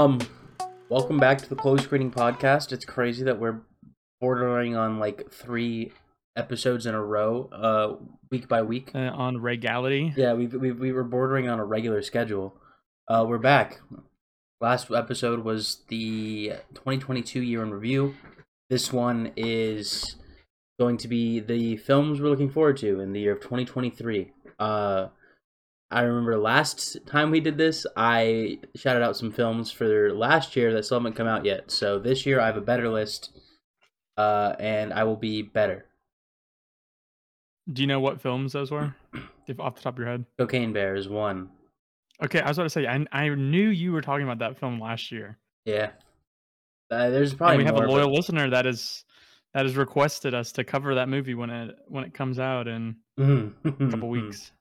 Um, welcome back to the close screening podcast. It's crazy that we're bordering on like three episodes in a row, uh, week by week. uh, on regality. Yeah, we we we were bordering on a regular schedule. Uh, we're back. Last episode was the 2022 year in review. This one is going to be the films we're looking forward to in the year of 2023. Uh, I remember last time we did this, I shouted out some films for last year that still haven't come out yet. So this year I have a better list, uh, and I will be better. Do you know what films those were? if off the top of your head. Cocaine Bear is one. Okay, I was about to say I I knew you were talking about that film last year. Yeah. Uh, there's probably and we have more, a but- loyal listener that is that has requested us to cover that movie when it when it comes out in Mhm. a couple weeks.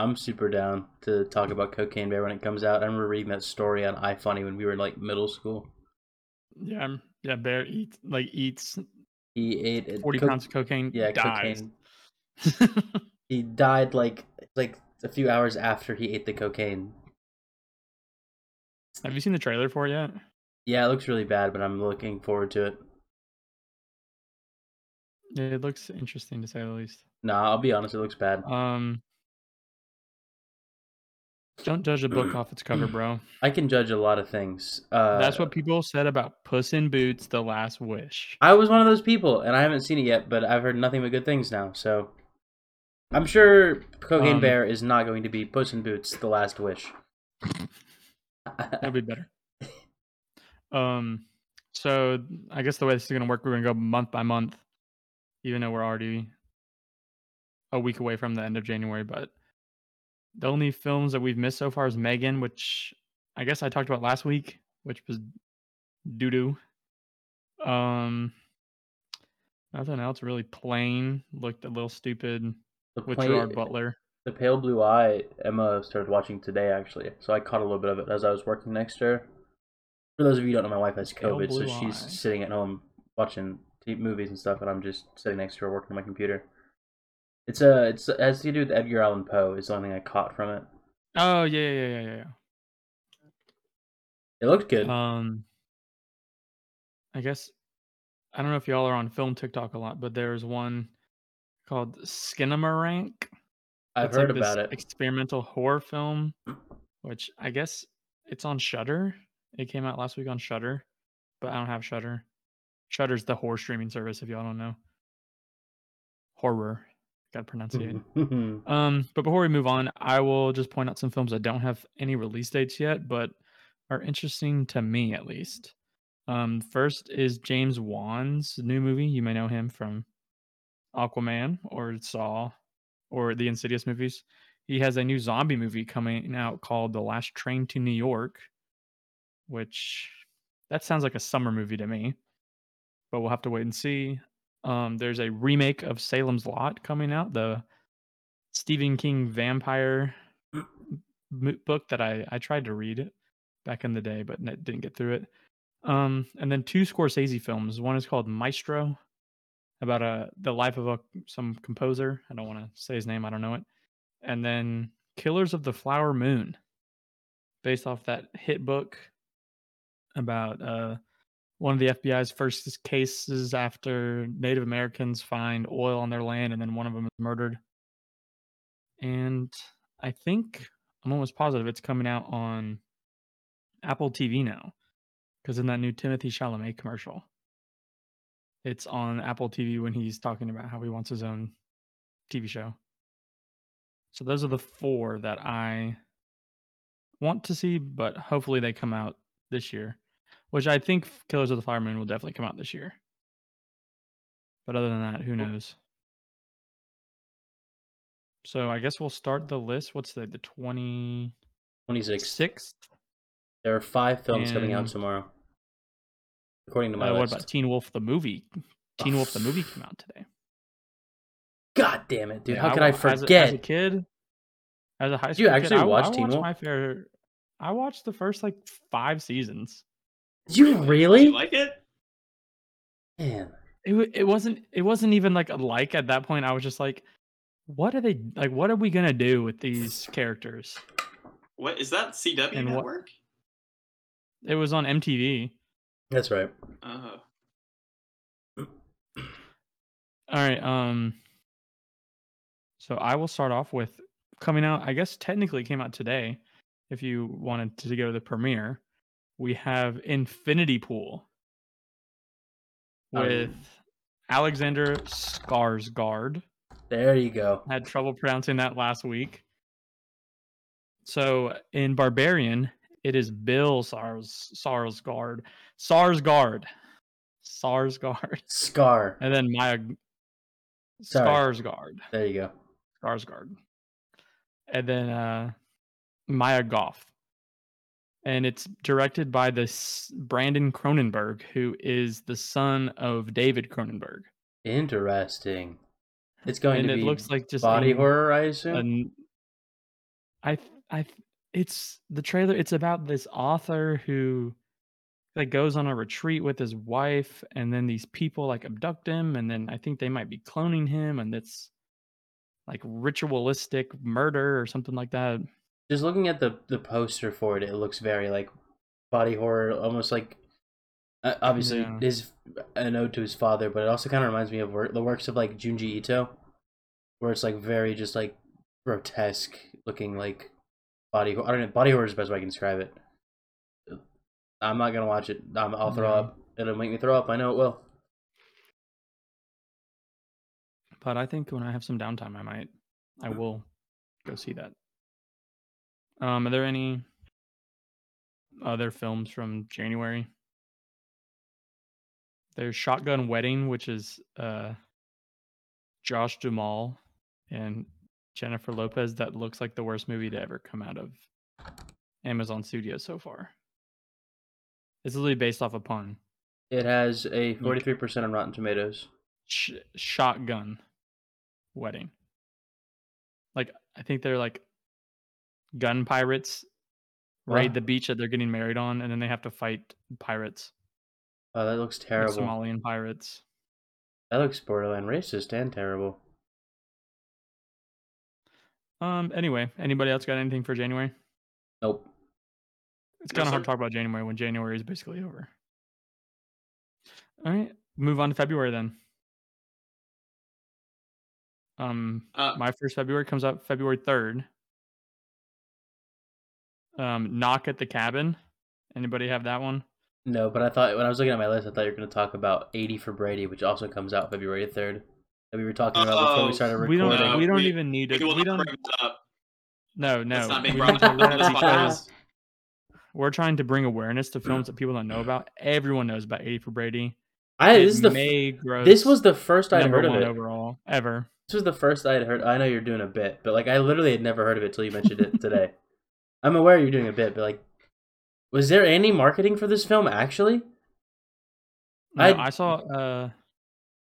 I'm super down to talk about Cocaine Bear when it comes out. I remember reading that story on iFunny when we were in like middle school. Yeah, yeah. Bear eats like eats He ate forty co- pounds of cocaine. Yeah, dies. cocaine. He died like like a few hours after he ate the cocaine. have you seen the trailer for it yet? Yeah, it looks really bad, but I'm looking forward to it. It looks interesting to say the least. Nah, I'll be honest, it looks bad. Um, don't judge a book off its cover, bro. I can judge a lot of things. Uh, That's what people said about Puss in Boots: The Last Wish. I was one of those people, and I haven't seen it yet, but I've heard nothing but good things now. So I'm sure Cocaine Um, Bear is not going to be Puss in Boots: The Last Wish. That'd be better. Um, so I guess the way this is gonna work, we're gonna go month by month, even though we're already a week away from the end of January. But the only films that we've missed so far is Megan, which I guess I talked about last week, which was doo doo. Um, nothing else really Plane. Looked a little stupid the, with Gerard Butler. the Pale Blue Eye, Emma started watching today actually, so I caught a little bit of it as I was working next to her. For those of you who don't know, my wife has COVID, so she's Eye. sitting at home watching movies and stuff, and I'm just sitting next to her working on my computer. It's a it's it has to do with Edgar Allan Poe. Is the only thing I caught from it. Oh yeah, yeah, yeah, yeah, yeah. It looked good. Um, I guess I don't know if y'all are on film TikTok a lot, but there's one called Skinamarink. I've It's heard like about it. Experimental horror film, which I guess it's on Shudder. It came out last week on Shudder, but I don't have Shudder. Shudder's the horror streaming service. If y'all don't know, horror. Got to pronunciate. Um, but before we move on, I will just point out some films that don't have any release dates yet, but are interesting to me at least. Um, first is James Wan's new movie. You may know him from Aquaman or Saw or the Insidious movies. He has a new zombie movie coming out called The Last Train to New York, which that sounds like a summer movie to me, but we'll have to wait and see. Um, there's a remake of Salem's Lot coming out, the Stephen King vampire book that I I tried to read back in the day, but didn't get through it. Um, and then two Scorsese films. One is called Maestro, about a the life of a some composer. I don't want to say his name. I don't know it. And then Killers of the Flower Moon, based off that hit book about uh one of the FBI's first cases after Native Americans find oil on their land and then one of them is murdered and I think I'm almost positive it's coming out on Apple TV now because in that new Timothée Chalamet commercial, it's on Apple TV when he's talking about how he wants his own TV show. So those are the four that I want to see, but hopefully they come out this year, which I think Killers of the Flower Moon will definitely come out this year. But other than that, who knows? So I guess we'll start the list. What's the the twenty Twenty six. sixth? There are five films coming out tomorrow, according to my Uh, what about Teen Wolf the movie? Teen Wolf the movie came out today. God damn it, dude! Yeah, How could I wa- as a- As a, forget? kid, as a high school you kid, actually I, watch I Teen watched Wolf? my fair. I watched the first like five seasons. You Did really? you like it? Man, It it wasn't it wasn't even like a like at that point. I was just like, what are they like? What are we gonna do with these characters? What is that? CW And what- network? It was on MTV. That's right. Uh huh. All right. Um. So I will start off with coming out. I guess technically came out today. If you wanted to go to the premiere, we have Infinity Pool Um, with Alexander Skarsgård. There you go. had trouble pronouncing that last week. So in Barbarian, it is Bill Sars Sarsgaard. Sarsgaard. Sarsgaard. Scar. And then Maya Sorry. Skarsgård. There you go. Skarsgård. And then uh Maya Goff. And it's directed by this Brandon Cronenberg, who is the son of David Cronenberg. Interesting. It's going and to it be looks like just body a- horror, I assume. an I I it's the trailer it's about this author who like goes on a retreat with his wife and then these people like abduct him and then I think they might be cloning him and it's like ritualistic murder or something like that. Just looking at the the poster for it, it looks very like body horror, almost like uh, obviously Yeah. his an ode to his father, but it also kind of reminds me of work, the works of like Junji Ito, where it's like very just like grotesque looking like body. I don't know. Body horror is the best way I can describe it. I'm not gonna watch it. Um, I'll throw No. up. It'll make me throw up. I know it will. But I think when I have some downtime I might I will go see that. Um are there any other films from January? There's Shotgun Wedding, which is uh Josh Duhamel and Jennifer Lopez that looks like the worst movie to ever come out of Amazon Studios so far. It's literally based off a pun. It has a 43% on Rotten Tomatoes. Sh- shotgun wedding. Like I think they're like gun pirates raid Wow. the beach that they're getting married on, and then they have to fight pirates, Oh, that looks like terrible. Somalian pirates. That looks borderline racist and terrible. Um. Anyway, anybody else got anything for January? Nope. It's No, kind of hard sir. to talk about January when January is basically over. All right, move on to February then. Um, uh, my first February comes out February third. Um, knock at the cabin. Anybody have that one? No, but I thought when I was looking at my list, I thought you were going to talk about 80 for Brady, which also comes out February 3rd. That we were talking about before Oh, we started We recording. don't. No, we don't we- even need we it. will We don't. bring up. No, no. It's not being we brought need to up let on it this because podcast. we're trying to bring awareness to films that people don't know about. Everyone knows about 80 for Brady. I It this is the may gross this was the first I'd number heard of it. overall ever. This was the first I'd heard. I know you're doing a bit, but like I literally had never heard of it till you mentioned it today. I'm aware you're doing a bit, but like, was there any marketing for this film actually? No, I- I, saw uh,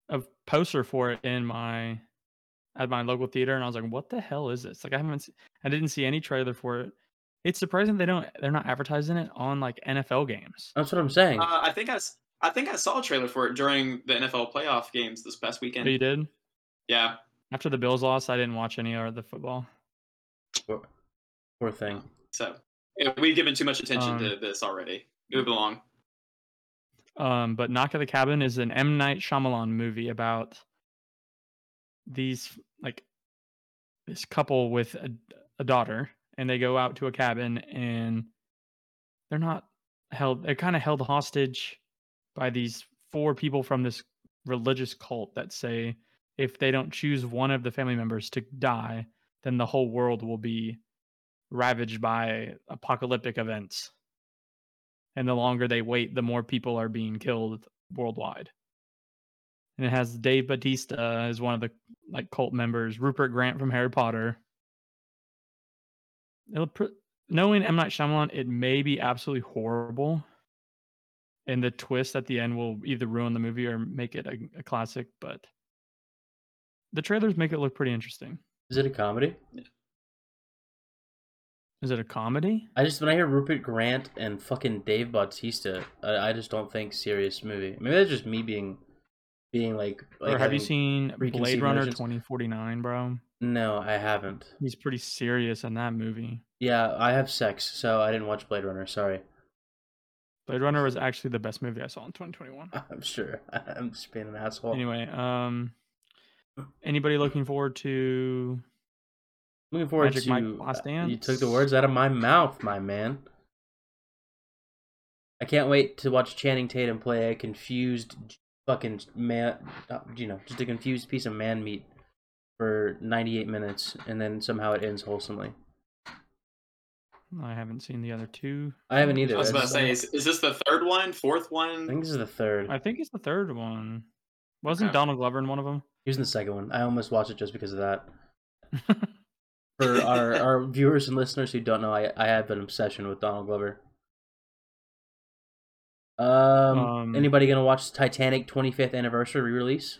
a poster for it in my at my local theater, and I was like, "What the hell is this?" Like, I haven't, se- I didn't see any trailer for it. It's surprising they don't, they're not advertising it on like NFL games. That's what I'm saying. Uh, I think I, s- I think I saw a trailer for it during the NFL playoff games this past weekend. Oh, you did Yeah. after the Bills lost. I didn't watch any of the football. Poor, poor thing. So yeah, we've given too much attention Um, to this already. Move along. Um, but Knock at the Cabin is an M Night Shyamalan movie about these like this couple with a, a daughter, and they go out to a cabin, and they're not held. They're kind of held hostage by these four people from this religious cult that say if they don't choose one of the family members to die, then the whole world will be ravaged by apocalyptic events and the longer they wait, the more people are being killed worldwide. And it has Dave Bautista as one of the like cult members, Rupert Grint from Harry Potter. It'll pr- knowing M Night Shyamalan, it may be absolutely horrible, and the twist at the end will either ruin the movie or make it a, a classic. But the trailers make it look pretty interesting. Is it a comedy? Is it a comedy? I just when I hear Rupert Grint and fucking Dave Bautista, I, I just don't think serious movie. Maybe that's just me being, being like. like or have you seen Blade Runner twenty forty nine, bro? No, I haven't. He's pretty serious in that movie. Yeah, I have sex, so I didn't watch Blade Runner. Sorry. Blade Runner was actually the best movie I saw in 2021. I'm sure. I'm just being an asshole. Anyway, um, anybody looking forward to? Looking forward Magic to. Mike Last uh, You took the words out of my mouth, my man. I can't wait to watch Channing Tatum play a confused fucking man. uh, You know, just a confused piece of man meat for 98 minutes, and then somehow it ends wholesomely. I haven't seen the other two. I haven't either. I was about to say, is, is this the third one, fourth I one? think this is the third. I think it's the third one. Wasn't Okay. Donald Glover in one of them? He was in the second one. I almost watched it just because of that. For our, our viewers and listeners who don't know, I, I have an obsession with Donald Glover. Um, Um, anybody gonna watch Titanic 25th anniversary re-release?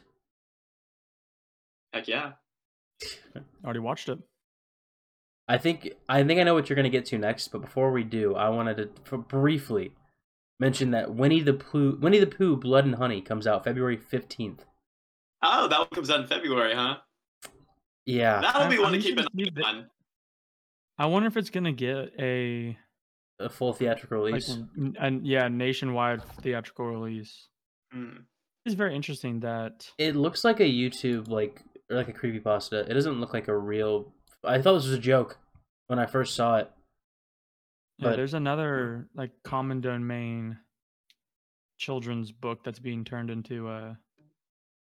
Heck yeah. Already watched it. I think I think I know what you're gonna get to next, but before we do, I wanted to for briefly mention that Winnie the Pooh, Winnie the Pooh, Blood and Honey comes out February 15th. Oh, that one comes out in February, huh? Yeah, That'll be I- one I to keep an eye it- on. I wonder if it's gonna get a a full theatrical release. n- and yeah nationwide theatrical release. Hmm. It's very interesting that It looks like a YouTube like or like a creepypasta. It doesn't look like a real. I thought this was a joke when I first saw it. yeah, there's another like common domain children's book that's being turned into a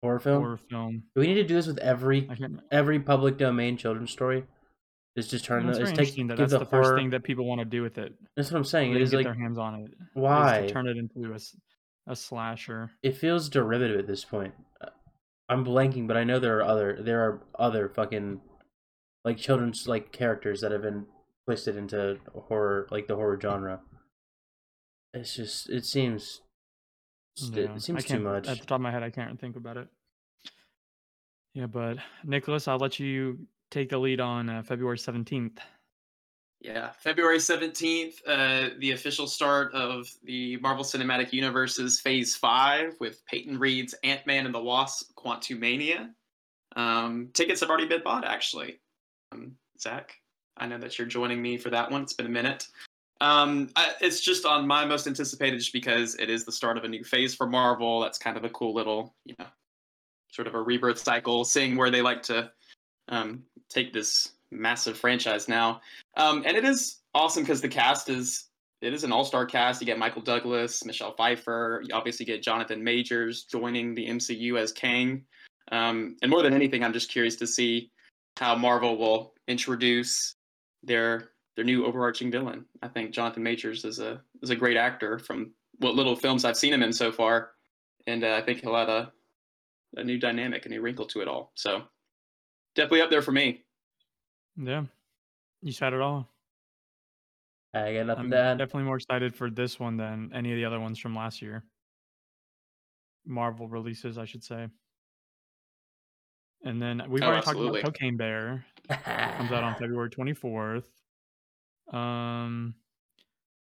Horror film. horror film. Do we need to do this with every every public domain children's story? Just just turn It's the, take, that that's the, the first horror. thing that people want to do with it. That's what I'm saying. It is get like their hands on it. why to turn it into a, a slasher? it feels derivative at this point. Uh, I'm blanking, but I know there are other there are other fucking like children's like characters that have been twisted into horror like the horror genre. It's just it seems it- Yeah, it seems I too can't, much. At the top of my head, I can't think about it. Yeah, but Nicholas, I'll let you take the lead on uh, February 17th. Yeah, February 17th, uh, the official start of the Marvel Cinematic Universe's Phase 5 with Peyton Reed's Ant Man and the Wasp Quantumania. Um, tickets have already been bought, actually. Um, Zach, I know that you're joining me for that one. It's been a minute. Um, I, it's just on my most anticipated just because it is the start of a new phase for Marvel. That's kind of a cool little, you know, sort of a rebirth cycle, seeing where they like to um, take this massive franchise now. Um, and it is awesome because the cast is it is an all-star cast. You get Michael Douglas, Michelle Pfeiffer. You obviously get Jonathan Majors joining the MCU as Kang. Um, and more than anything, I'm just curious to see how Marvel will introduce their their new overarching villain. I think Jonathan Majors is a is a great actor from what little films I've seen him in so far, and uh, I think he'll add a a new dynamic, a new wrinkle to it all. So definitely up there for me. Yeah, you said it all. I got nothing I'm to definitely more excited for this one than any of the other ones from last year. Marvel releases, I should say. And then we've Oh, already absolutely. talked about Cocaine Bear. Comes out on February 24th. Um,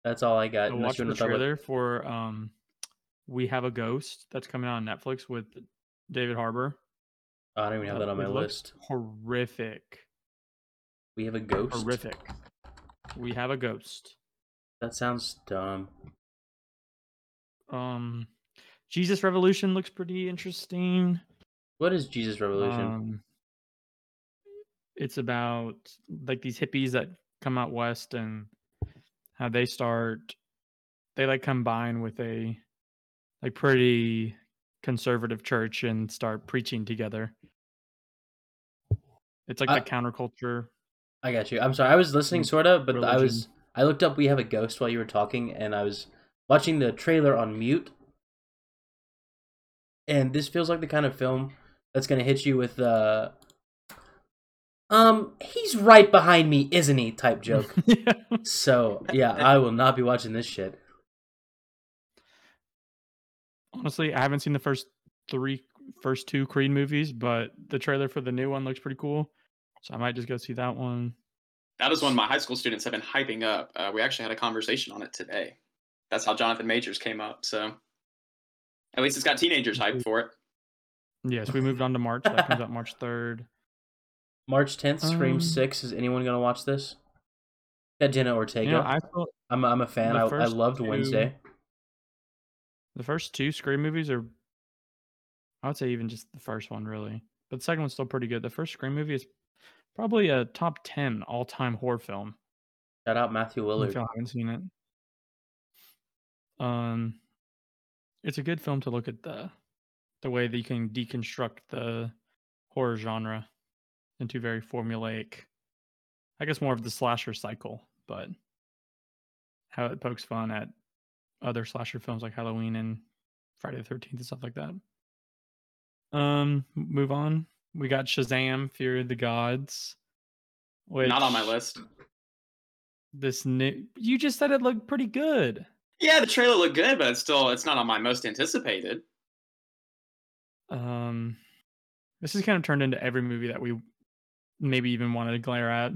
That's all I got. I watched the trailer for um, We Have a Ghost that's coming out on Netflix with David Harbour. Oh, I don't even have that on my list. Horrific. We have a ghost. Horrific. We have a ghost. That sounds dumb. Um, Jesus Revolution looks pretty interesting. What is Jesus Revolution? Um, it's about like these hippies that come out west and how they start. They like combine with a like pretty conservative church and start preaching together. It's like I- the counterculture. I got you. I'm sorry. I was listening, sort of, but I was. I looked up. We have a ghost while you were talking, and I was watching the trailer on mute. And this feels like the kind of film that's gonna hit you with uh um, he's right behind me, isn't he? Type joke. yeah. so yeah, I will not be watching this shit. Honestly, I haven't seen the first three, first two Creed movies, but the trailer for the new one looks pretty cool. So I might just go see that one. That is one my high school students have been hyping up. Uh, we actually had a conversation on it today. That's how Jonathan Majors came up. So at least it's got teenagers hyped for it. Yes, we moved on to March. That comes out March 3rd. March 10th, Scream Um, 6. Is anyone gonna watch this? Got Jenna Ortega. You know, I felt I'm I'm a fan. I, I loved two- Wednesday. The first two Scream movies are, I would say, even just the first one really, but the second one's still pretty good. The first Scream movie is probably a top ten all time horror film. Shout out Matthew Lillard. If y'all haven't seen it, um, it's a good film to look at the the way that you can deconstruct the horror genre into very formulaic. I guess more of the slasher cycle, but how it pokes fun at other slasher films like Halloween and Friday the Thirteenth and stuff like that. Um, move on. We got Shazam: Fury of the Gods. Which Not on my list. This new. You just said it looked pretty good. Yeah, the trailer looked good, but it's still it's not on my most anticipated. Um, this has kind of turned into every movie that we maybe even wanted to glare at.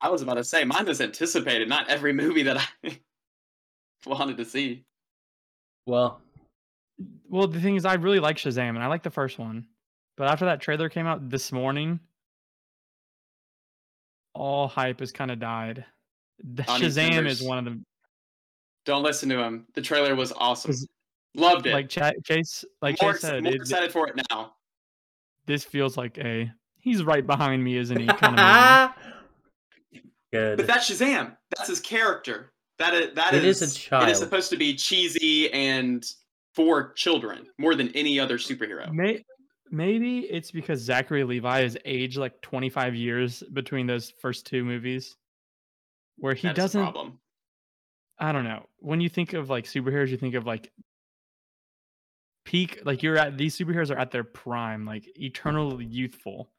I was about to say mine is anticipated, not every movie that I wanted to see. Well, Well, the thing is, I really like Shazam, and I like the first one, but after that trailer came out this morning, all hype has kind of died. The Shazam members. is one of them. Don't listen to him. The trailer was awesome. Loved it. like Cha- Chase, like more, Chase said, more it- excited for it now. this feels like a he's right behind me, isn't he? Kind of movie. good. But that's Shazam. That's his character. That is that It is a child. is supposed to be cheesy and for children more than any other superhero. May- maybe it's because Zachary Levi is aged like 25 years between those first two movies, where he That's doesn't. problem. I don't know. When you think of like superheroes, you think of like peak. Like you're at these superheroes are at their prime, like eternally youthful.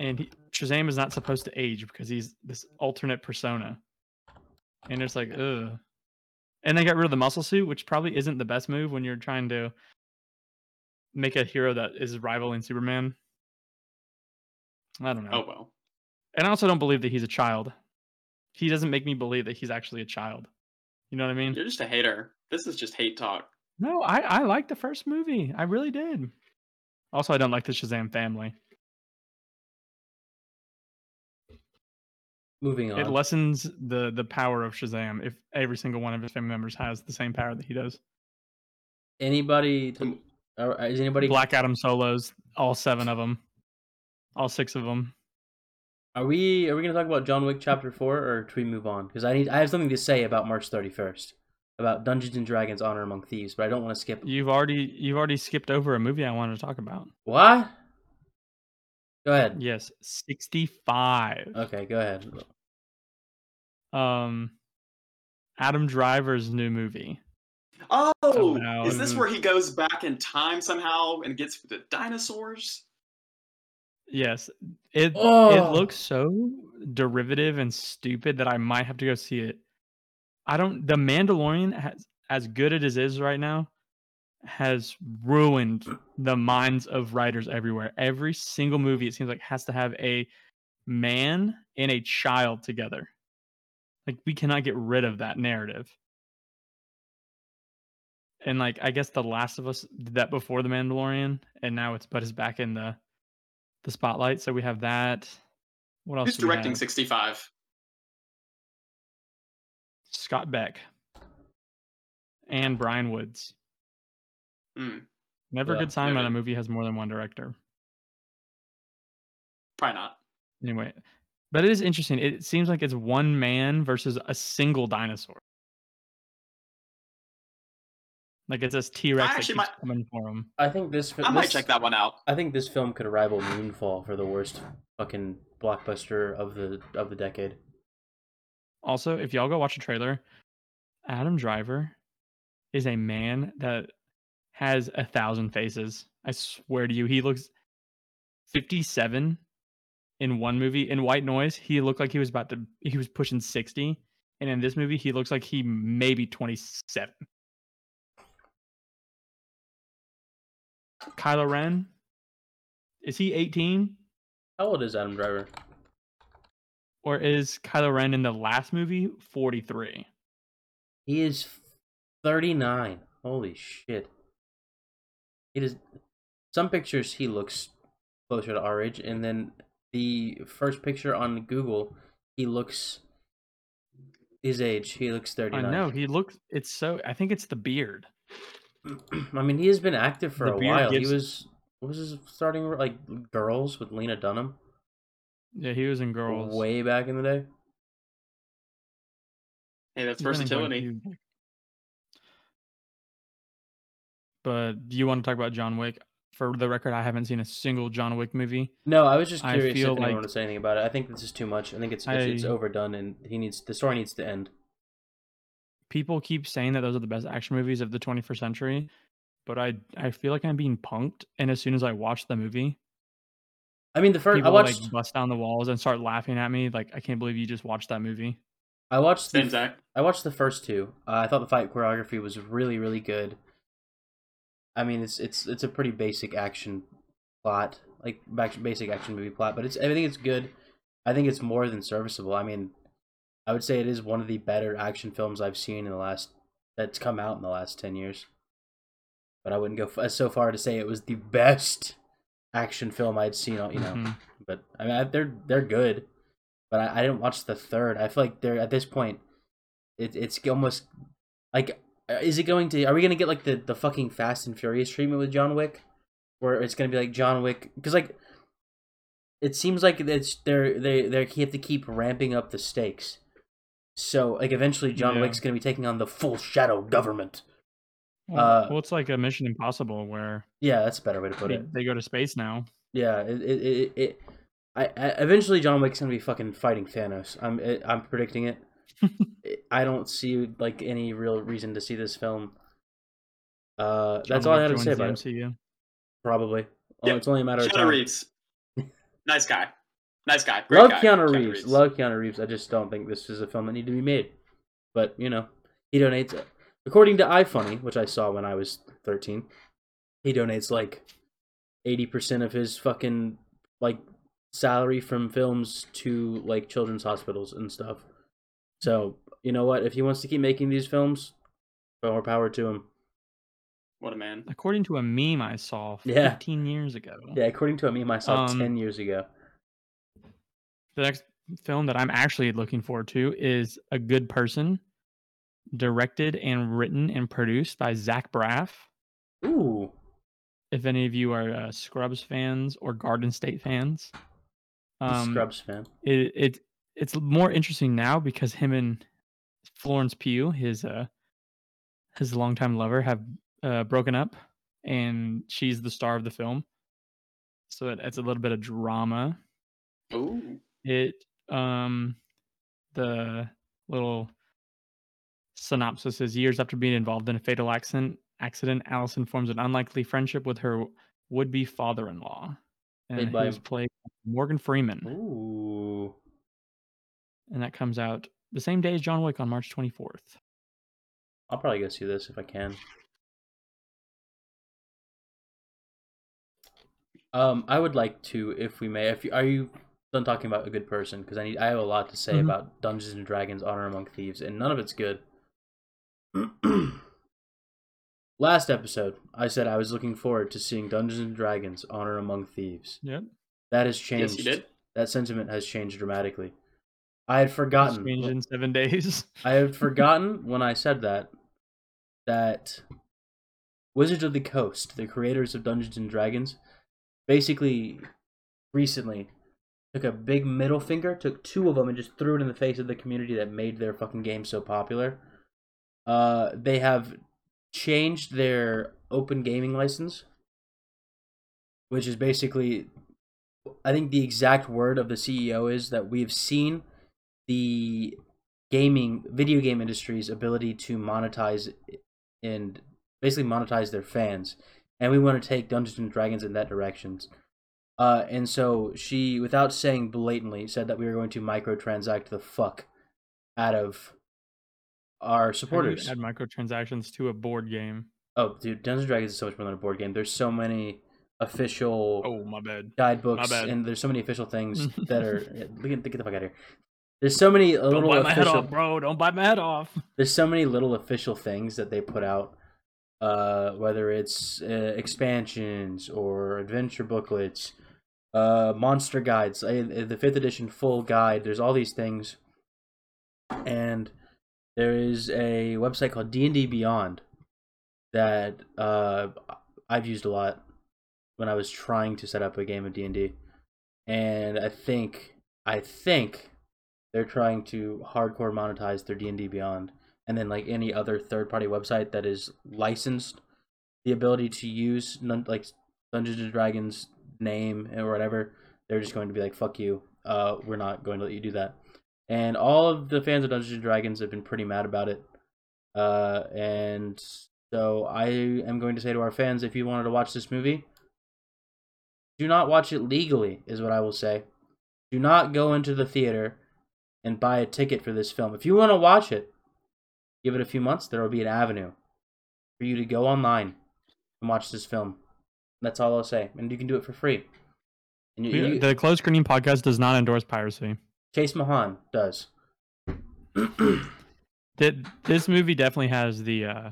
And he, Shazam is not supposed to age because he's this alternate persona. And it's like, ugh. And they got rid of the muscle suit, which probably isn't the best move when you're trying to make a hero that is rivaling Superman. I don't know. Oh well. And I also don't believe that he's a child. He doesn't make me believe that he's actually a child. You know what I mean? You're just a hater. This is just hate talk. No, I I like the first movie. I really did. Also, I don't like the Shazam family. Moving on. It lessens the the power of Shazam if every single one of his family members has the same power that he does. anybody? Is anybody? Black Adam solos, all seven of them, all six of them. Are we? Are we going to talk about John Wick Chapter Four, or do we move on? Because I need. I have something to say about March thirty first, about Dungeons and Dragons: Honor Among Thieves, but I don't want to skip. You've already you've already skipped over a movie I wanted to talk about. What? Go ahead. Yes, sixty five. Okay, go ahead. Um, Adam Driver's new movie. Oh, Somehow. is this where he goes back in time somehow and gets the dinosaurs? Yes, it Oh. it looks so derivative and stupid that I might have to go see it. I don't. The Mandalorian has as good as it is right now has ruined the minds of writers everywhere. Every single movie it seems like has to have a man and a child together. Like we cannot get rid of that narrative. And like I guess The Last of Us did that before The Mandalorian, and now it's but is back in the the spotlight. So we have that. What else? Who's directing 65? Scott Beck and Bryan Woods. Hmm, Never a Yeah, good sign when a movie has more than one director. probably not. Anyway, but it is interesting. It seems like it's one man versus a single dinosaur. Like it's this T Rex that actually might- coming for him. I think this. fi- I might check that one out. I think this film could rival Moonfall for the worst fucking blockbuster of the of the decade. Also, if y'all go watch a trailer, Adam Driver is a man that has a thousand faces. I swear to you, he looks 57 in one movie. In White Noise, he looked like he was about to he was pushing 60. And in this movie, he looks like he may be 27. Kylo Ren, is he 18? How old is Adam Driver? Or is Kylo Ren in the last movie 43? He is thirty nine. Holy shit! It is. Some pictures he looks closer to our age, and then the first picture on Google, he looks his age. He looks thirty I know he looks. It's so. I think it's the beard. I mean, he has been active for The a while. gives- He was what was his starting like Girls with Lena Dunham Yeah, he was in Girls. way back in the day. Hey, that's He's been in quite a versatility. But do you want to talk about John Wick? For the record, I haven't seen a single John Wick movie. No, I was just I curious if feel anyone like- wanted to say anything about it. I think this is too much. I think it's it's, it's overdone, and he needs the story needs to end. People keep saying that those are the best action movies of the 21st century, but I I feel like I'm being punked. And as soon as I watch the movie, I mean, the first I people watched like bust down the walls and start laughing at me. Like I can't believe you just watched that movie. I watched Same the Zach. I watched the first two. Uh, I thought the fight choreography was really really good. I mean, it's it's it's a pretty basic action plot, like basic action movie plot, but it's I think it's good. I think it's more than serviceable. I mean, I would say it is one of the better action films I've seen in the last that's come out in the last ten years. But I wouldn't go f- so far to say it was the best action film I'd seen. all- You know, Mhm. but I mean I- they're they're good. But I, I didn't watch the third. I feel like they're at this point, it, it's almost like is it going to? Are we gonna get like the the fucking Fast and Furious treatment with John Wick, where it's gonna be like John Wick? Because like it seems like it's they're they they have to keep ramping up the stakes. So like eventually John Yeah. Wick's gonna be taking on the full shadow government. Well, Uh, well, it's like a Mission Impossible where Yeah, that's a better way to put they, it. they go to space now. Yeah, it it it. it I, I eventually John Wick's gonna be fucking fighting Thanos. I'm it, I'm predicting it. I don't see like any real reason to see this film. Uh, that's all I had to say about the it. MCU. Probably. Oh, it's only a matter of Keanu time. Reeves. nice guy. Nice guy. Great Love guy. Keanu Reeves. Love Keanu Reeves. I just don't think this is a film that needed to be made. But you know, he donates. it. According to iFunny, which I saw when I was thirteen, he donates like eighty percent of his fucking like salary from films to like children's hospitals and stuff. So you know what? If he wants to keep making these films, more power to him. What a man. According to a meme I saw Yeah. 15 years ago. Yeah, according to a meme I saw Um, ten years ago. The next film that I'm actually looking forward to is A Good Person, directed and written and produced by Zach Braff. Ooh, If any of you are uh, Scrubs fans or Garden State fans, um, Scrubs fan. it, it it's more interesting now because him and Florence Pugh, his uh his longtime lover, have uh, broken up, and she's the star of the film. So it, it's a little bit of drama. Ooh. It um the little synopsis is years after being involved in a fatal accident accident allison forms an unlikely friendship with her would-be father-in-law Played and by- who's played morgan freeman Ooh, and that comes out the same day as john wick on march 24th I'll probably go see this if I can. Um, I would like to, if we may, if you, are you done talking about a good person? Because I need, I have a lot to say Mhm. about Dungeons and Dragons: Honor Among Thieves, and none of it's good. Last episode, I said I was looking forward to seeing Dungeons and Dragons: Honor Among Thieves. yep That has changed. Yes, you did. That sentiment has changed dramatically. I had forgotten. changed in seven days I had forgotten when I said that that Wizards of the Coast, the creators of Dungeons and Dragons, basically recently took a big middle finger, took two of them, and just threw it in the face of the community that made their fucking game so popular. Uh, they have changed their open gaming license, which is basically, I think the exact word of the CEO is that we've seen the gaming video game industry's ability to monetize and basically monetize their fans and we want to take dungeons and dragons in that direction. Uh, and so she without saying blatantly said that we were going to microtransact the fuck out of our How do you supporters. add microtransactions to a board game? Oh dude dungeons and dragons is so much more than a board game. There's so many official oh my bad. Guidebooks bad. and there's so many official things that are get, get the fuck out of here there's so many don't little bite my head official off bro. Don't bite my head off. There's so many little official things that they put out uh whether it's uh, expansions or adventure booklets uh monster guides uh, the fifth edition full guide. There's all these things. And there is a website called d&d beyond that uh, I've used a lot when I was trying to set up a game of D and D, and I think I think they're trying to hardcore monetize their D and D Beyond, and then like any other third party website that is licensed, the ability to use like Dungeons and Dragons name or whatever, they're just going to be like fuck you. Uh, we're not going to let you do that. And all of the fans of Dungeons and Dragons have been pretty mad about it. Uh, and so I am going to say to our fans, if you wanted to watch this movie, do not watch it legally, is what I will say. Do not go into the theater and buy a ticket for this film. If you want to watch it, give it a few months, there will be an avenue for you to go online and watch this film. That's all I'll say. And you can do it for free. And you, We- you- the closed screening podcast does not endorse piracy. Chase Mahan does. This movie definitely has the uh,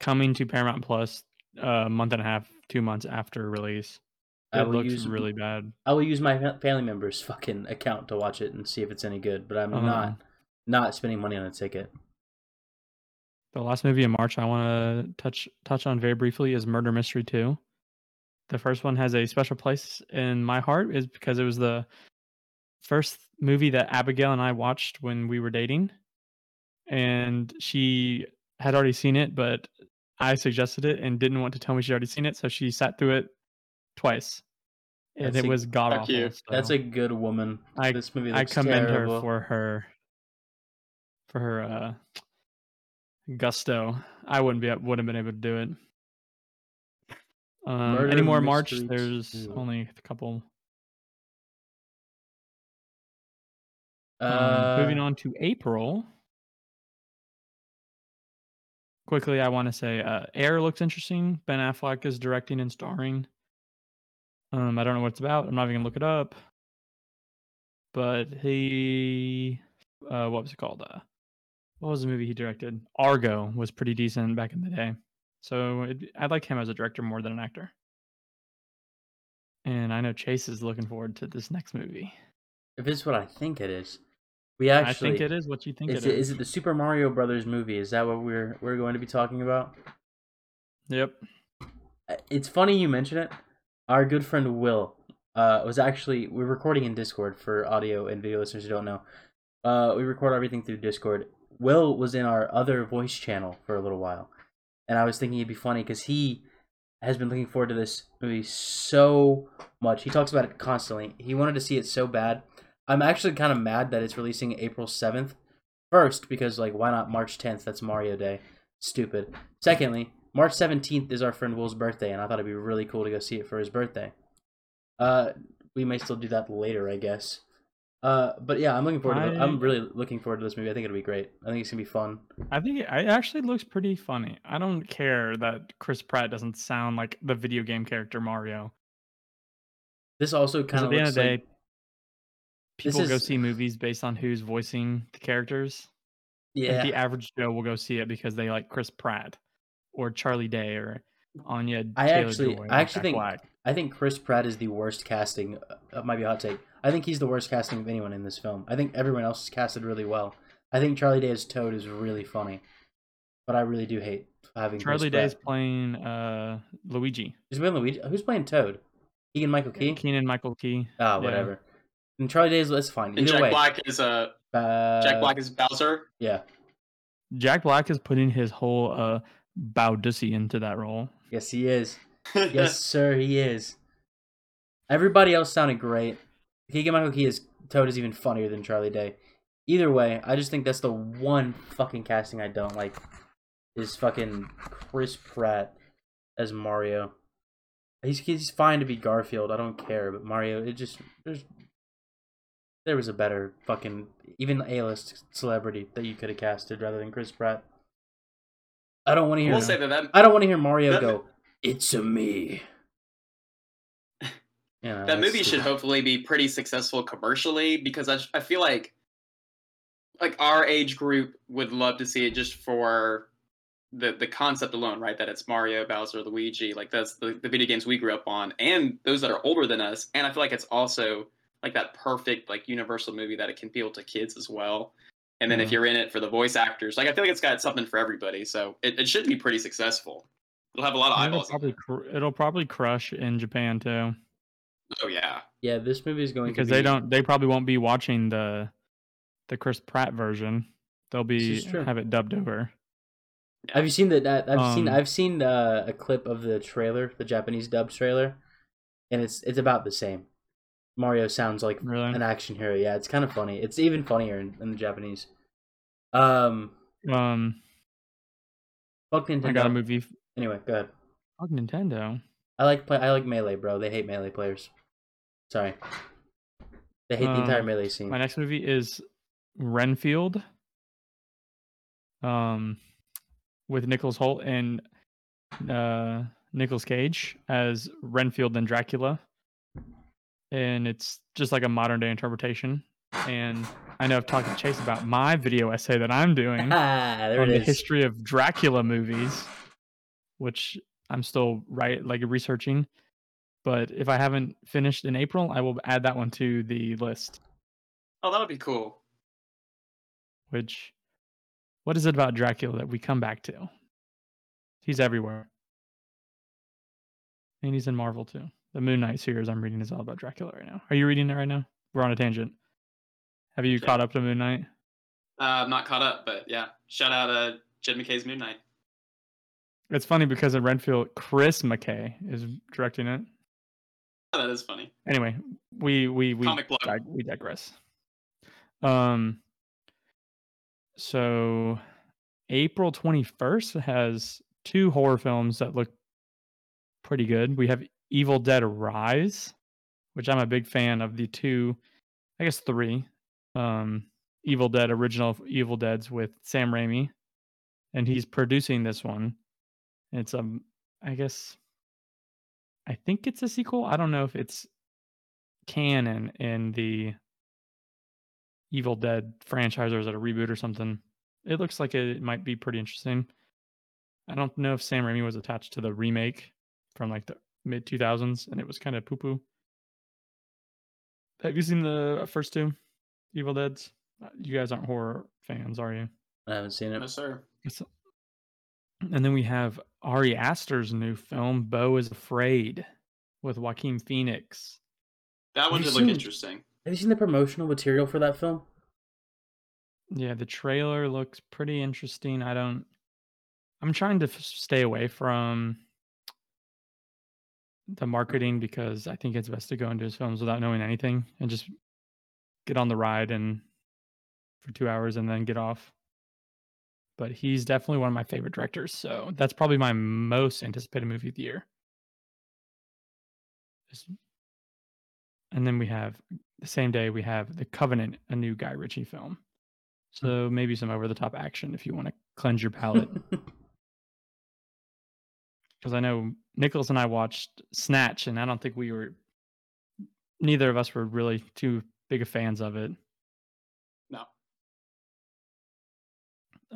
coming to Paramount Plus a month and a half, two months after release. I will looks use really bad. I will use my family member's fucking account to watch it and see if it's any good. But I'm Uh-huh. not not spending money on a ticket. The last movie in March I want to touch touch on very briefly is Murder Mystery 2. The first one has a special place in my heart is because it was the first movie that Abigail and I watched when we were dating. And she had already seen it, but I suggested it and didn't want to tell me she'd already seen it, so she sat through it twice. And That's it a- was god Fuck awful. you. That's a good woman. I- this movie I looks commend terrible. her for her for her uh gusto. I wouldn't be wouldn't have been able to do it. Um, Murder any more March? Mystery There's 2. only a couple. Uh, Um, moving on to April. Quickly, I want to say uh, Air looks interesting. Ben Affleck is directing and starring. Um, I don't know what it's about. I'm not even gonna look it up. But he, uh, what was it called? Uh, what was the movie he directed? Argo was pretty decent back in the day. So it, I like him as a director more than an actor. And I know Chase is looking forward to this next movie. If it's what I think it is, we actually. I think it is what you think Is it it, is. is it the Super Mario Brothers movie? Is that what we're we're going to be talking about? Yep. Uh, It's funny you mention it. Our good friend Will uh, was actually we're recording in Discord for audio and video listeners who don't know. Uh, we record everything through Discord. Will was in our other voice channel for a little while, and I was thinking it'd be funny because he has been looking forward to this movie so much. He talks about it constantly. He wanted to see it so bad. I'm actually kind of mad that it's releasing April 7th. First, because like why not March 10th? That's Mario Day. Stupid. Secondly, March 17th is our friend Will's birthday, and I thought it'd be really cool to go see it for his birthday. Uh, we may still do that later, I guess. Uh, but yeah, I'm looking forward to. The, I'm really looking forward to this movie. I think it'll be great. I think it's gonna be fun. I think it, it actually looks pretty funny. I don't care that Chris Pratt doesn't sound like the video game character Mario. This also kind of at the end of the like day, people go see movies based on who's voicing the characters. yeah. Like the average Joe will go see it because they like Chris Pratt or Charlie Day or Anya. I Taylor actually- Joy I actually think- Black. I think Chris Pratt is the worst casting. Uh, might be a hot take. I think he's the worst casting of anyone in this film. I think everyone else is casted really well. I think Charlie Day as Toad is really funny, but I really do hate having Charlie Chris Day's Pratt. playing uh, Luigi. Who's playing Luigi? Who's playing Toad? Keegan Michael Key. Keenan Michael Key. Ah, yeah. whatever. And Charlie Day is that's fine. And Either Jack way, Black is uh uh, Jack Black is Bowser. Yeah. Jack Black is putting his whole uh Bowdussy into that role. Yes, he is. Yes, sir, he is. Everybody else sounded great. Keegan Michael Key is Toad is even funnier than Charlie Day. Either way, I just think that's the one fucking casting I don't like. Is fucking Chris Pratt as Mario. He's he's fine to be Garfield. I don't care, but Mario, it just there's there was a better fucking even A list celebrity that you could have casted rather than Chris Pratt. I don't want to hear. will say that that, I don't want to hear Mario That- go. It's a me. Know, that movie should hopefully be pretty successful commercially because I, I feel like like our age group would love to see it just for the the concept alone, right? That it's Mario, Bowser, Luigi, like that's the, the video games we grew up on, and those that are older than us. And I feel like it's also like that perfect like universal movie that it can appeal to kids as well. And then if you're in it for the voice actors, like I feel like it's got something for everybody. So it, it should be pretty successful. It'll have a lot of It'll eyeballs. probably it. cr- it'll probably crush in Japan too Oh yeah. Yeah, this movie is going because to be, they don't they probably won't be watching the the Chris Pratt version. They'll be have it dubbed over. Have you seen that? that- I've seen Um, I've seen uh, a clip of the trailer, the Japanese dub trailer, and it's it's about the same. Mario sounds like Really? an action hero. Yeah, it's kind of funny. It's even funnier in, in the Japanese. Um, Um, fuck Nintendo. I got a movie. Anyway, go ahead. Fuck Nintendo. I like play. I like melee, bro. They hate melee players. Sorry. They hate the entire Um, melee scene. My next movie is Renfield. Um, with Nicholas Hoult and uh Nicolas Cage as Renfield and Dracula, and it's just like a modern day interpretation. And I know I've talked to Chase about my video essay that I'm doing ah, on the is. history of Dracula movies, which I'm still right like researching. But if I haven't finished in April, I will add that one to the list. Oh, that would be cool. Which, what is it about Dracula that we come back to? He's everywhere, and he's in Marvel too. The Moon Knight series I'm reading is all about Dracula right now. Are you reading it right now? We're on a tangent. Have you Yeah. caught up to Moon Knight? Uh, I'm not caught up, but yeah. Shout out uh, Jed McKay's Moon Knight. It's funny because in Renfield, Chris McKay is directing it. Oh, that is funny. Anyway, we we we dig- we digress. Um. So, April twenty first has two horror films that look pretty good. We have Evil Dead Rise, which I'm a big fan of the two, I guess three, um, Evil Dead original Evil Deads with Sam Raimi, and he's producing this one. It's um, I guess, I think it's a sequel. I don't know if it's canon in the Evil Dead franchise or is it a reboot or something. It looks like it might be pretty interesting. I don't know if Sam Raimi was attached to the remake from like the mid 2000s and it was kind of poo poo. Have you seen the first two Evil Deads? Uh, You guys aren't horror fans, are you? I haven't seen it. No, sir. It's- And then we have Ari Aster's new film, Beau is Afraid, with Joaquin Phoenix. That one you did look seen- interesting. Have you seen the promotional material for that film? Yeah, the trailer looks pretty interesting. I don't. I'm trying to f- stay away from the marketing because I think it's best to go into his films without knowing anything and just get on the ride and for two hours and then get off. But he's definitely one of my favorite directors, so that's probably my most anticipated movie of the year. And then we have the same day we have The Covenant, a new Guy Ritchie film. So hmm. maybe some over the top action if you want to cleanse your palate. Because I know Nicholas and I watched Snatch, and I don't think we were, neither of us were really too big of fans of it. No.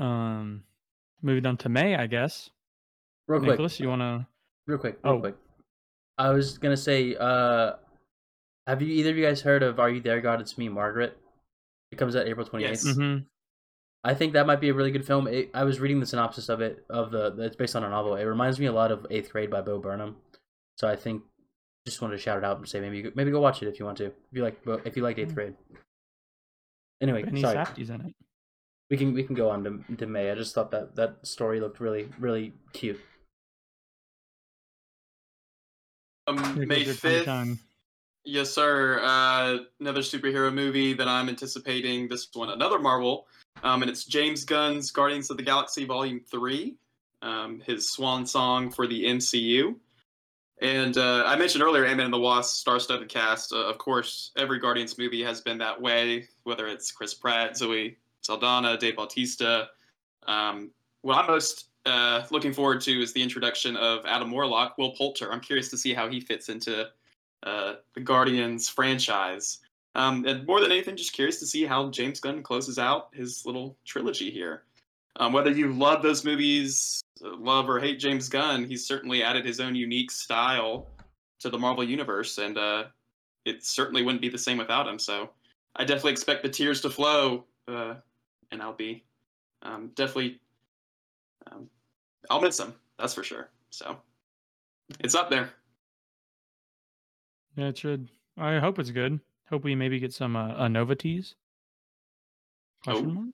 Um, moving on to May, I guess. real quick, Nicholas, you want to? real quick, real Oh. quick. I was gonna say, uh, have you either of you guys heard of "Are You There, God? It's Me, Margaret"? It comes out April twenty eighth. Yes. Mm-hmm. I think that might be a really good film. It, I was reading the synopsis of it of the it's based on a novel. It reminds me a lot of Eighth Grade by Bo Burnham. So I think just wanted to shout it out and say maybe you go- maybe go watch it if you want to. If you like if you liked Eighth Mm. Grade. Anyway, Benny sorry. Safdie's in it. We can we can go on to, to May. I just thought that that story looked really really cute. Um, May goes Yes, sir. Uh, another superhero movie that I'm anticipating. This one, another Marvel, um, and it's James Gunn's Guardians of the Galaxy Volume Three, um, his swan song for the MCU. And uh, I mentioned earlier, Ant-Man and the Wasp, star-studded cast. Uh, of course, every Guardians movie has been that way. Whether it's Chris Pratt, Zoe Saldana, Dave Bautista. Um, what I'm most uh, looking forward to is the introduction of Adam Warlock, Will Poulter. I'm curious to see how he fits into uh, the Guardians franchise. Um, and more than anything, just curious to see how James Gunn closes out his little trilogy here. Um, whether you love those movies, love or hate James Gunn, he's certainly added his own unique style to the Marvel universe, and uh, it certainly wouldn't be the same without him. So I definitely expect the tears to flow uh, and I'll be um, definitely um, I'll miss him. That's for sure. So it's up there. Yeah, it should. I hope it's good. Hope we maybe get some uh, uh novelties. Question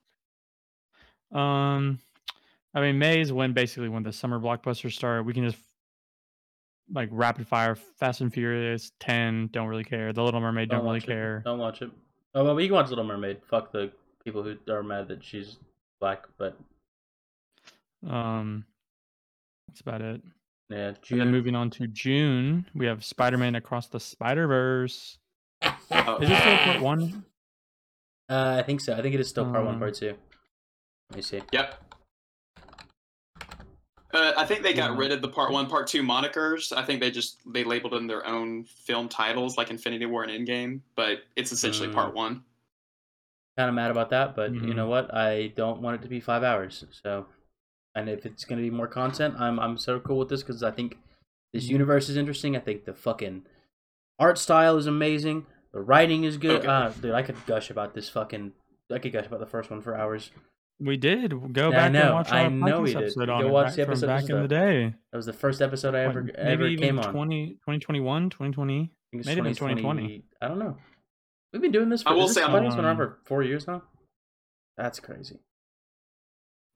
mark. Um, I mean, May is when basically when the summer blockbusters start. We can just like rapid fire, Fast and Furious, Ten. Don't really care. The Little Mermaid. Don't, really it. care. Don't watch it. Oh well, we can watch Little Mermaid. Fuck the people who are mad that she's black, but Um, that's about it. Yeah, And then moving on to June, we have Spider-Man Across the Spider-Verse. Oh, Is this still part one? Uh, I think so. I think it is still part one, Um, part two. Let me see. Yep. Uh, I think they got Yeah. rid of the part one, part two monikers. I think they just they labeled them their own film titles, like Infinity War and Endgame. But it's essentially Mm. part one. Kind of mad about that, but you Mhm. know what? I don't want it to be five hours. So, and if it's gonna be more content, I'm I'm so cool with this because I think this Mhm. universe is interesting. I think the fucking art style is amazing. The writing is good. Okay. Uh, dude, I could gush about this fucking. I could gush about the first one for hours. We did go I back know, and watch our I know we podcast did. episode Go on it watch back the from episode back in the day. That was the first episode I ever What, ever maybe came even on. 2021, 2020. I think it's maybe even 2020. I don't know. We've been doing this for I will is this say I'm- Buddy's been around for four years now. That's crazy.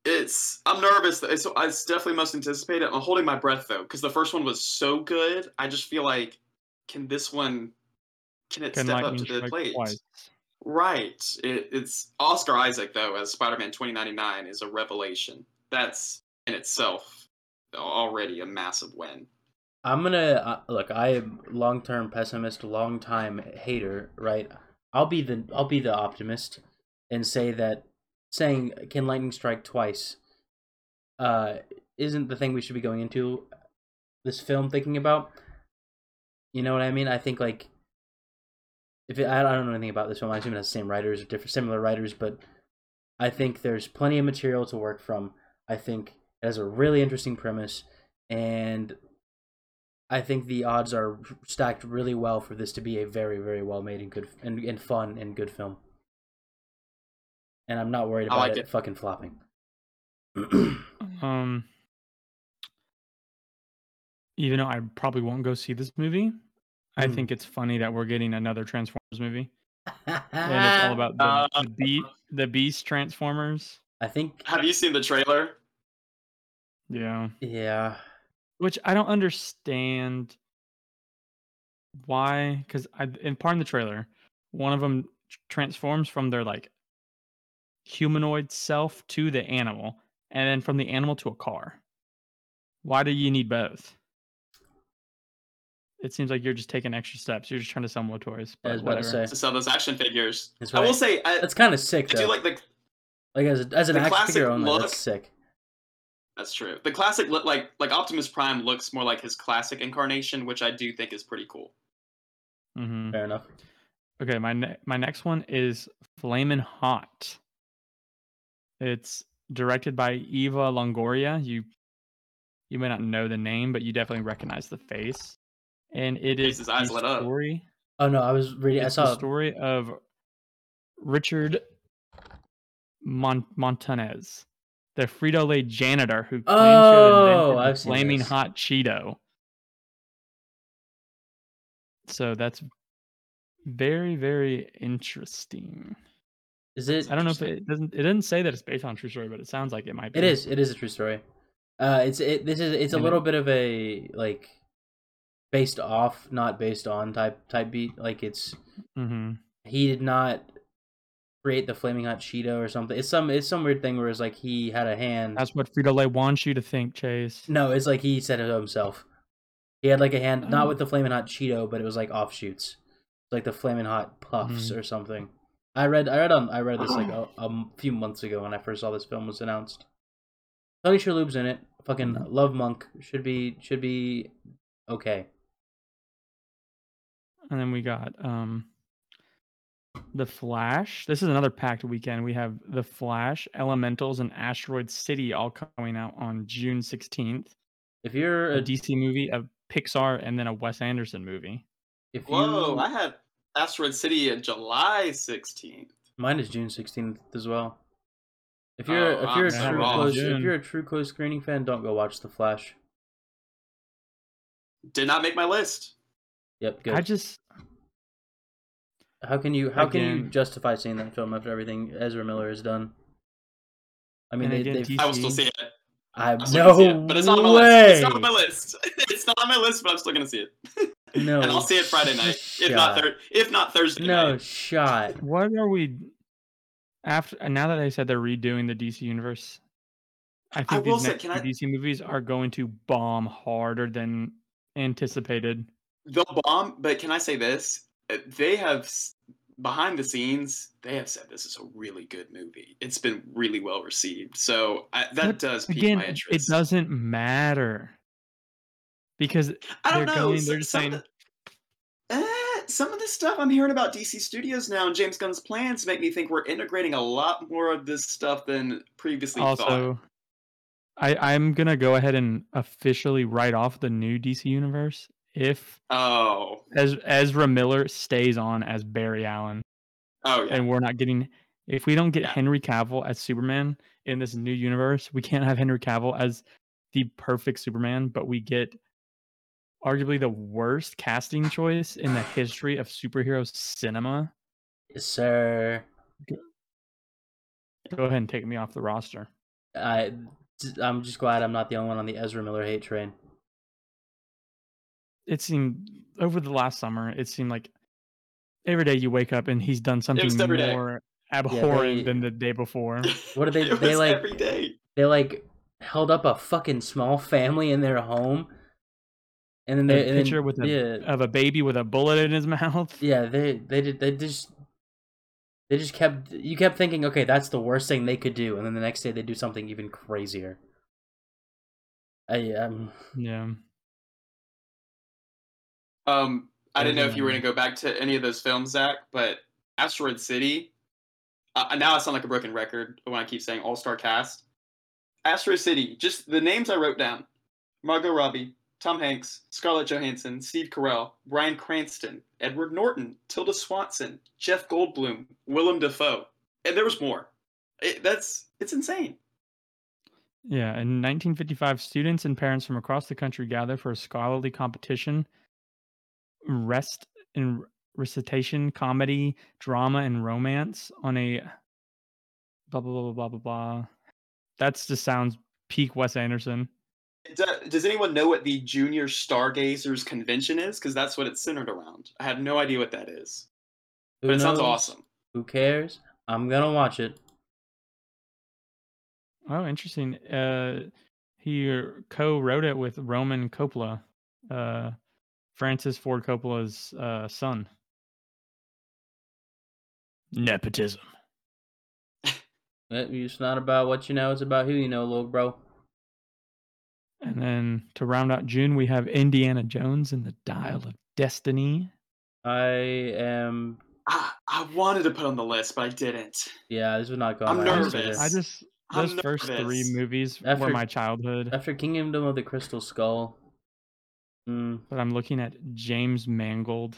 It's I'm nervous. It's it's definitely most anticipated. I'm holding my breath though, because the first one was so good. I just feel like, can this one, can it Can step up to the plate? twice? Right. It, it's Oscar Isaac though as Spider-Man 2099 is a revelation. That's in itself already a massive win. I'm gonna uh, look. I am long term pessimist, long time hater. Right. I'll be the I'll be the optimist and say that saying can lightning strike twice uh isn't the thing we should be going into this film thinking about. You know what I mean? I think like if it, I don't know anything about this film, I assume it has the same writers or different similar writers, but I think there's plenty of material to work from. I think it has a really interesting premise, and I think the odds are stacked really well for this to be a very, very well made and good and, and fun and good film. And I'm not worried I about like it, it. fucking flopping. Um, even though I probably won't go see this movie, I Hmm. think it's funny that we're getting another Transformers movie, and it's all about the, Uh, the beat, the Beast Transformers. I think, Have you seen the trailer? Yeah, yeah. which I don't understand why. Because I in part in the trailer, one of them transforms from their like humanoid self to the animal, and then from the animal to a car. Why do you need both? It seems like you're just taking extra steps. You're just trying to sell more toys. I But was about to say To sell those action figures. That's I will say I, that's kind of sick I though. do like the Like as a, as an the action classic figure only, look. that's sick. That's true. The classic look like like Optimus Prime looks more like his classic incarnation, which I do think is pretty cool. hmm Fair enough. Okay, my ne- my next one is Flamin' Hot. It's directed by Eva Longoria. You you may not know the name, but you definitely recognize the face. And it is Face's eyes the lit up. story. Oh no, I was reading. I It's the story of Richard Mon- Montanez, the Frito Lay janitor who claims to have Oh, invented the I've flaming this. hot Cheeto. So that's very, very interesting. Is it? I don't know if it doesn't. It doesn't say that it's based on a true story, but it sounds like it might be. It is. It is a true story. Uh, it's it. This is. It's a And little it- bit of a like based off, not based on type type beat. Like it's Mm-hmm. he did not create the flaming hot Cheeto or something. It's some. It's some weird thing where it's like he had a hand. That's what Frito Lay wants you to think, Chase. No, it's like he said it himself. He had like a hand, not Oh. with the flaming hot Cheeto, but it was like offshoots, like the flaming hot puffs Mhm. or something. I read, I read on, I read this like a few months ago when I first saw this film was announced. Tony Shalhoub's in it. Fucking Mhm. love Monk should be should be okay. And then we got um The Flash. This is another packed weekend. We have The Flash, Elementals, and Asteroid City all coming out on June 16th. If you're A a, DC movie, a Pixar, and then a Wes Anderson movie. if you Whoa, I had Asteroid City in July 16th. mine is June sixteenth as well. If you're Oh, if you're a I'm true so close if you're a true close screening fan, don't go watch The Flash. Did not make my list. Yep, good. I just how can you how can you justify seeing that film after everything Ezra Miller has done? I mean, they, again, they've, I will still see it. I I'm still gonna see no it, but it's not on my way. list. It's not on my list. it's not on my list, but I'm still gonna see it. No, and I'll see it Friday night, if not shot. thir- if not Thursday No night. shot. what are we after now that they said they're redoing the DC universe? I think will these say, next can two I- DC movies are going to bomb harder than anticipated. They'll bomb, but can I say this? Uh, They have behind the scenes. They have said this is a really good movie. It's been really well received. So I, that But does pique Again, my it doesn't matter because I don't they're know. going- they're just some, saying- of the, eh, some of the stuff I'm hearing about DC Studios now and James Gunn's plans make me think we're integrating a lot more of this stuff than previously thought. also I I'm gonna go ahead and officially write off the new DC universe if Oh, Ez- Ezra Miller stays on as Barry Allen. oh yeah. and we're not getting if we don't get Yeah. Henry Cavill as Superman in this new universe, we can't have Henry Cavill as the perfect Superman, but we get arguably the worst casting choice in the history of superhero cinema. Yes, sir. Go ahead and take me off the roster. I I'm just glad I'm not the only one on the Ezra Miller hate train. It seemed over the last summer, it seemed like every day you wake up and he's done something was every day. more abhorrent they- than the day before. What did they- It they, was like- every day. They like held up a fucking small family in their home, and then they a and then- picture with a, yeah of a baby with a bullet in his mouth. yeah they they did they just they just kept you kept thinking okay that's the worst thing they could do and then the next day they do something even crazier. I um Yeah. Um, I didn't know if you were going to go back to any of those films, Zach, but Asteroid City. Uh, now I sound like a broken record when I keep saying All Star Cast. Asteroid City, just the names I wrote down: Margot Robbie, Tom Hanks, Scarlett Johansson, Steve Carell, Bryan Cranston, Edward Norton, Tilda Swanson, Jeff Goldblum, Willem Dafoe, and there was more. It, that's it's insane. Yeah, in 1955, students and parents from across the country gather for a scholarly competition, rest in recitation, comedy, drama, and romance on a blah blah blah blah blah blah blah. That's just sounds peak Wes Anderson. Do- Does anyone know what the Junior Stargazers Convention is? Because that's what it's centered around. I have no idea what that is, who but it sounds awesome. Who cares? I'm gonna watch it. Oh, interesting. Uh, he uh, co-wrote it with Roman Coppola, uh, Francis Ford Coppola's uh, son. Nepotism. It's not about what you know; it's about who you know, little bro. And then to round out June, we have Indiana Jones and the Dial of Destiny. I am. I, I wanted to put on the list, but I didn't. Yeah, this would not go. on I'm my nervous. I just I'm those first three movies After- were my childhood. After Kingdom of the Crystal Skull. Mm, But I'm looking at James Mangold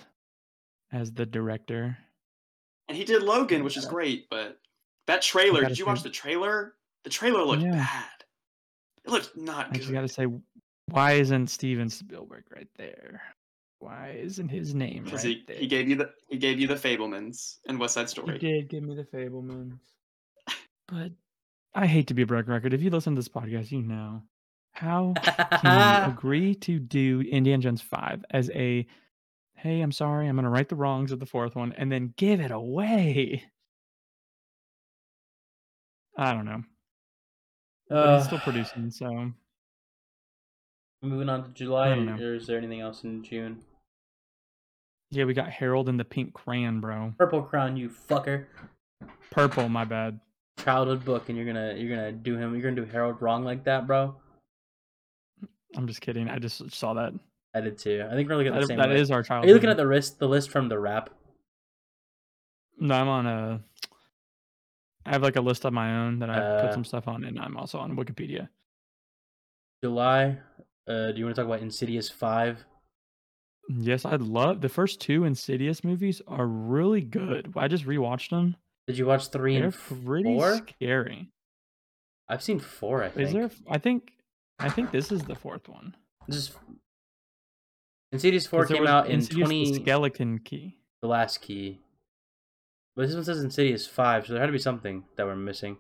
as the director. And he did Logan, which is great, but that trailer, did you watch the trailer? The trailer looked Yeah. bad. It looked not I just good. got to say, why isn't Steven Spielberg right there? Why isn't his name right he, there? he gave you the he gave you the Fabelmans and West Side Story. He did give me the Fabelmans. But I hate to be a broken record. If you listen to this podcast, you know. How can you agree to do Indiana Jones 5 as a hey, I'm sorry, I'm going to right the wrongs of the fourth one and then give it away? I don't know. But he's still Uh, producing, so Moving on to July, I don't know. or is there anything else in June? yeah, we got Harold and the Pink Crayon, bro. Purple Crown, you fucker. Purple, my bad. Childhood book, and you're gonna you're gonna do him. You're gonna do Harold wrong like that, bro. I'm just kidding. I just saw that. I did too. I think we're looking at the That, same. that list. is our Are you looking at the list? The list from the rap. No, I'm on a. I have like a list of my own that I Uh, put some stuff on, and I'm also on Wikipedia. July. Uh, do you want to talk about Insidious Five? Yes, I'd love the first two Insidious movies are really good. I just rewatched them. Did you watch three They're and pretty four? scary. I've seen four. I think. Is there? I think. I think this is the fourth one. This is Insidious four came was out in Insidious the twenty. Skeleton Key. The last key. But this one says Insidious five, so there had to be something that we're missing.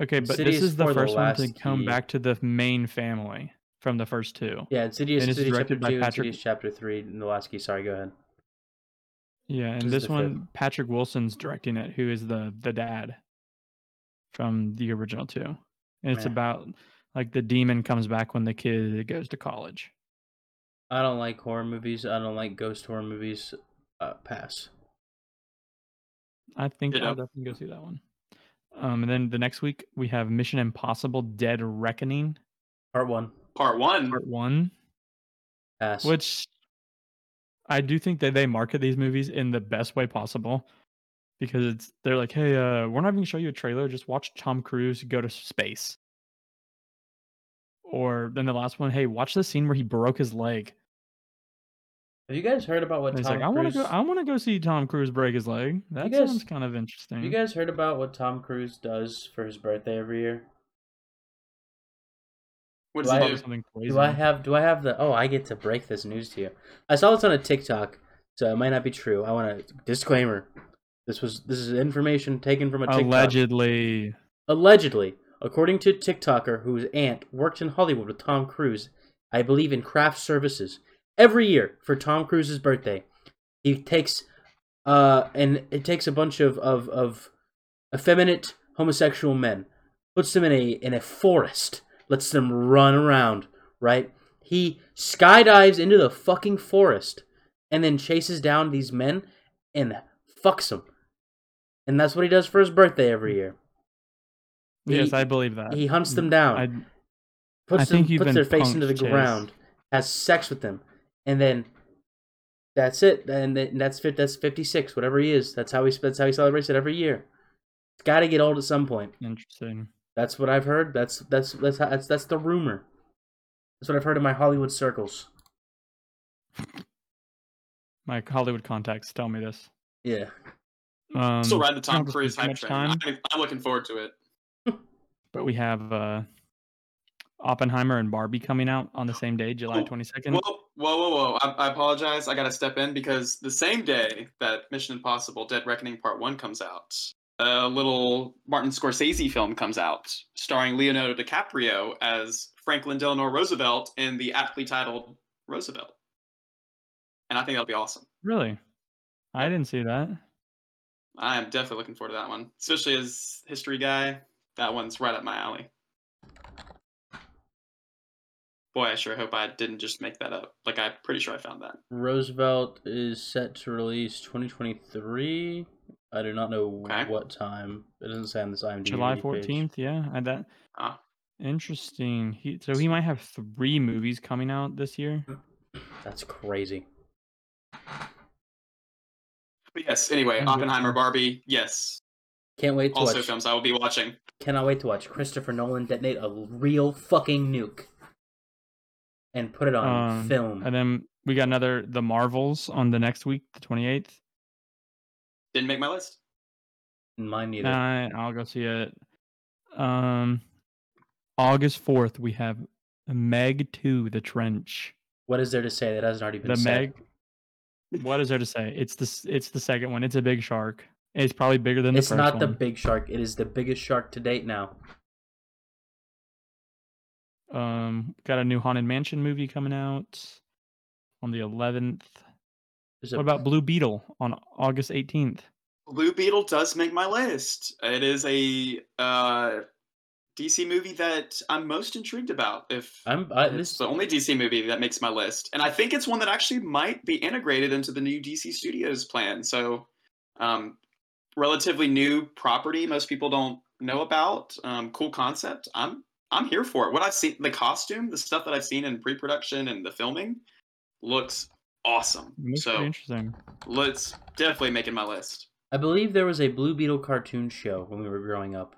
Okay, but Insidious this is the for the first one to come back to the main family from the first two. Yeah, Insidious, And Insidious directed chapter by two, Patrick- Insidious chapter three, and the last key. Sorry, go ahead. Yeah, and This this one, Patrick Wilson's directing it, who is the the dad from the original two. And it's Meh. about like the demon comes back when the kid goes to college. I don't like horror movies. I don't like ghost horror movies. Uh, pass. I think Ditto. I'll definitely go see that one. Um, and then the next week we have Mission Impossible: Dead Reckoning Part one. Part one. Part One, Pass. which I do think that they market these movies in the best way possible because it's they're like, hey, uh, we're not even gonna show you a trailer. Just watch Tom Cruise go to space. Or then the last one, hey, watch the scene where he broke his leg. Have you guys heard about what Tom like, I want to Cruise? go. I want to go see Tom Cruise break his leg. That guys- sounds kind of interesting. Have you guys heard about what Tom Cruise does for his birthday every year? What Do does I- he do? something crazy. Do I have do I have the oh I get to break this news to you. I saw this on a TikTok, so it might not be true. I want to disclaimer. This was this is information taken from a TikTok. Allegedly, Allegedly, according to TikToker whose aunt worked in Hollywood with Tom Cruise, I believe in craft services. Every year for Tom Cruise's birthday, he takes uh and it takes a bunch of of of effeminate homosexual men, puts them in a in a forest, lets them run around, right? He skydives into the fucking forest and then chases down these men and fucks them. And that's what he does for his birthday every year. yes, He- I believe that. He hunts them down, I, puts, I them, puts their face into the Chase. ground, has sex with them, and then that's it. And that's. That's fifty six. Whatever he is, that's how he. That's how he celebrates it every year. It's got to get old at some point. interesting. That's what I've heard. That's that's that's how, that's that's the rumor. That's what I've heard in my Hollywood circles. My Hollywood contacts tell me this. Yeah. Um, Still ride the we don't Tom Cruise hype train. much I'm, I'm looking forward to it. but we have uh, Oppenheimer and Barbie coming out on the same day, July Oh, twenty second. Whoa, whoa, whoa! I, I apologize. I got to step in because the same day that Mission Impossible: Dead Reckoning Part One comes out, a little Martin Scorsese film comes out starring Leonardo DiCaprio as Franklin Delano Roosevelt in the aptly titled Roosevelt, and I think that'll be awesome. Really, I didn't see that. I am definitely looking forward to that one, especially as history guy. That one's right up my alley. Boy, I sure hope I didn't just make that up. Like I'm pretty sure I found that. Roosevelt is set to release 2023. I do not know Okay. what time. It doesn't say on this IMDb July page. fourteenth. Yeah, I that. Ah. Interesting. He so he might have three movies coming out this year. That's crazy. But yes, anyway, Oppenheimer, Barbie, yes. Can't wait to Also watch. films I will be watching. Cannot wait to watch Christopher Nolan detonate a real fucking nuke and put it on Um, film. And then we got another The Marvels on the next week, the twenty eighth. Didn't make my list. Mine neither. Nah, I'll go see it. Um, August fourth, we have Meg Two: The Trench. What is there to say that hasn't already been said? The said? Meg. What is there to say? It's the it's the second one. It's a big shark. It's probably bigger than the It's first not the big shark. It is the biggest shark to date now. Um, got a new Haunted Mansion movie coming out on the eleventh. There's a- What about Blue Beetle on August eighteenth? Blue Beetle does make my list. It is a uh, DC movie that I'm most intrigued about. If I'm I, it's this the only DC movie that makes my list, and I think it's one that actually might be integrated into the new DC Studios plan. So, um, relatively new property most people don't know about. Um, cool concept. I'm I'm here for it. What I've seen, the costume, the stuff that I've seen in pre-production and the filming, looks awesome. Looks So interesting. let's definitely make it my list. I believe there was a Blue Beetle cartoon show when we were growing up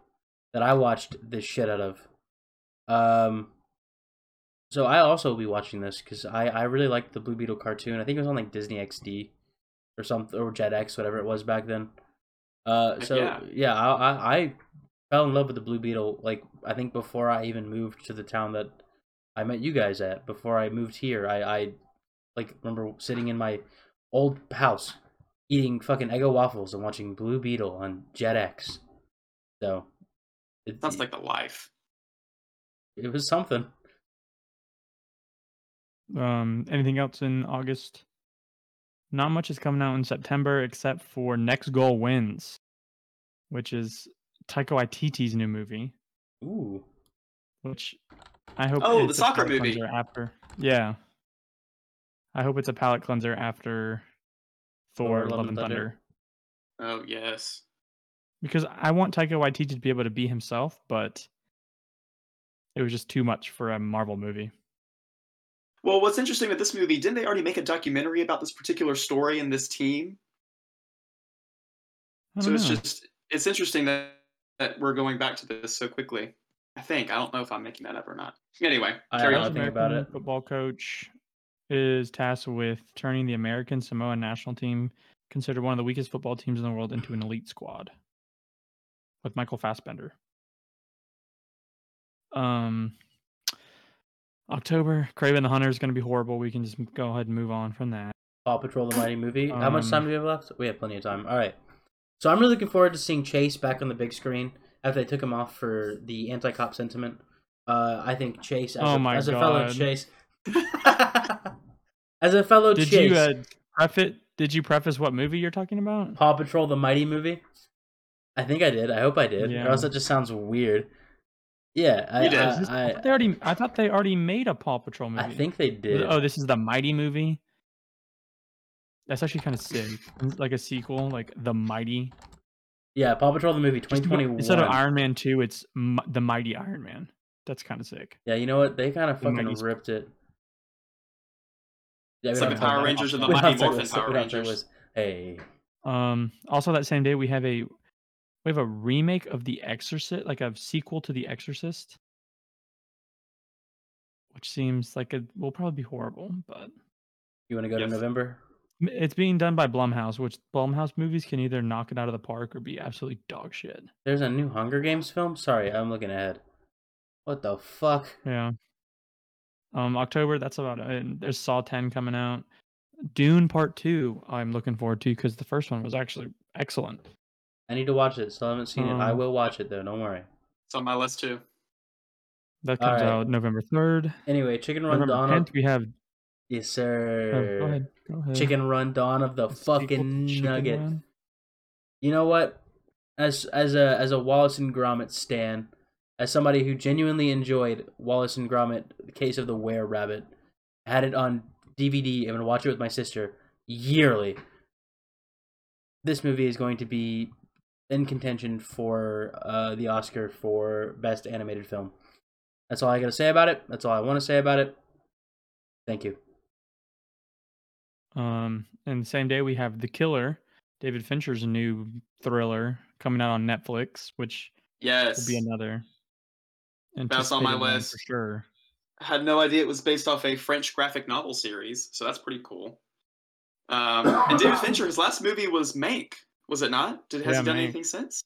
that I watched the shit out of. Um, so I also will be watching this because I I really liked the Blue Beetle cartoon. I think it was on like Disney XD or something or Jetix, whatever it was back then. Uh, so yeah. yeah, I, I I fell in love with the Blue Beetle. Like I think before I even moved to the town that I met you guys at. Before I moved here, I I like remember sitting in my old house eating fucking Eggo waffles and watching Blue Beetle on Jetix. So it, Sounds like the life. it was something. Um, anything else in August? Not much is coming out in September except for Next Goal Wins, which is Taika Waititi's new movie. Ooh. Which I hope. Oh, the soccer movie. After, yeah. I hope it's a palate cleanser after Thor: Love, and Thunder. Oh yes. because I want Taika Waititi to be able to be himself, but it was just too much for a Marvel movie. Well, what's interesting with this movie, didn't they already make a documentary about this particular story and this team? I So don't it's know. just it's interesting that that we're going back to this so quickly. I think I don't know if I'm making that up or not. Anyway, I- carry I on. don't think about it. Football coach is tasked with turning the American Samoa national team, considered one of the weakest football teams in the world, into an elite squad. With Michael Fassbender. Um, October, Kraven the Hunter is going to be horrible. We can just go ahead and move on from that. Paw Patrol the Mighty Movie. How much Um, time do we have left? We have plenty of time. All right. So I'm really looking forward to seeing Chase back on the big screen after they took him off for the anti-cop sentiment. Uh, I think Chase, as, Oh a, my as a fellow Chase, as a fellow Did Chase, you uh, preface? Did you preface what movie you're talking about? Paw Patrol the Mighty Movie. I think I did. I hope I did. Yeah. Or else that just sounds weird. Yeah, I, You. I, I, I, thought they already. I thought they already made a Paw Patrol movie. I think they did. Oh, this is the Mighty movie. That's actually kind of sick. Like a sequel, like the Mighty. yeah, Paw Patrol the movie, 2021. Instead of Iron Man Two, it's M- the Mighty Iron Man. That's kind of sick. Yeah, you know what? They kind of fucking Mighty Sp- ripped it. Yeah, It's like the Power. Rangers and the Mighty Morphin about- Power we don't talk Rangers. about- Hey, Um. Also, that same day, we have a we have a remake of The Exorcist, like a sequel to The Exorcist, which seems like it will probably be horrible, but you want to go Yes. to November? M- It's being done by Blumhouse, which Blumhouse movies can either knock it out of the park or be absolutely dog shit. There's a new Hunger Games film. Sorry, I'm looking ahead. What the fuck? Yeah. Um, October. That's about it. There's Saw 10 coming out. Dune Part Two. I'm looking forward to because the first one was actually excellent. I need to watch it. Still haven't seen it. I Um, will watch it though. Don't worry. It's on my list too. That comes Alright. out November 3rd. Anyway, Chicken Run November Dawn. 10th, we have. Yes, Oh, sir. go ahead. Go ahead. Chicken Run Dawn of the The fucking nugget. Run. You know what? As as a as a Wallace and Gromit stan, as somebody who genuinely enjoyed Wallace and Gromit: The Case of the Were Rabbit, had it on DVD and would watch it with my sister yearly. This movie is going to be in contention for uh, the Oscar for Best Animated Film. That's all I got to say about it. That's all I want to say about it. Thank you. Um, and the same day we have The Killer, David Fincher's new thriller coming out on Netflix, which Yes. will be another. That's on my list. for sure. I had no idea it was based off a French graphic novel series, so that's pretty cool. Um, and David Fincher, his last movie was Mank, was it not? Did has Yeah, he done Mank. anything since?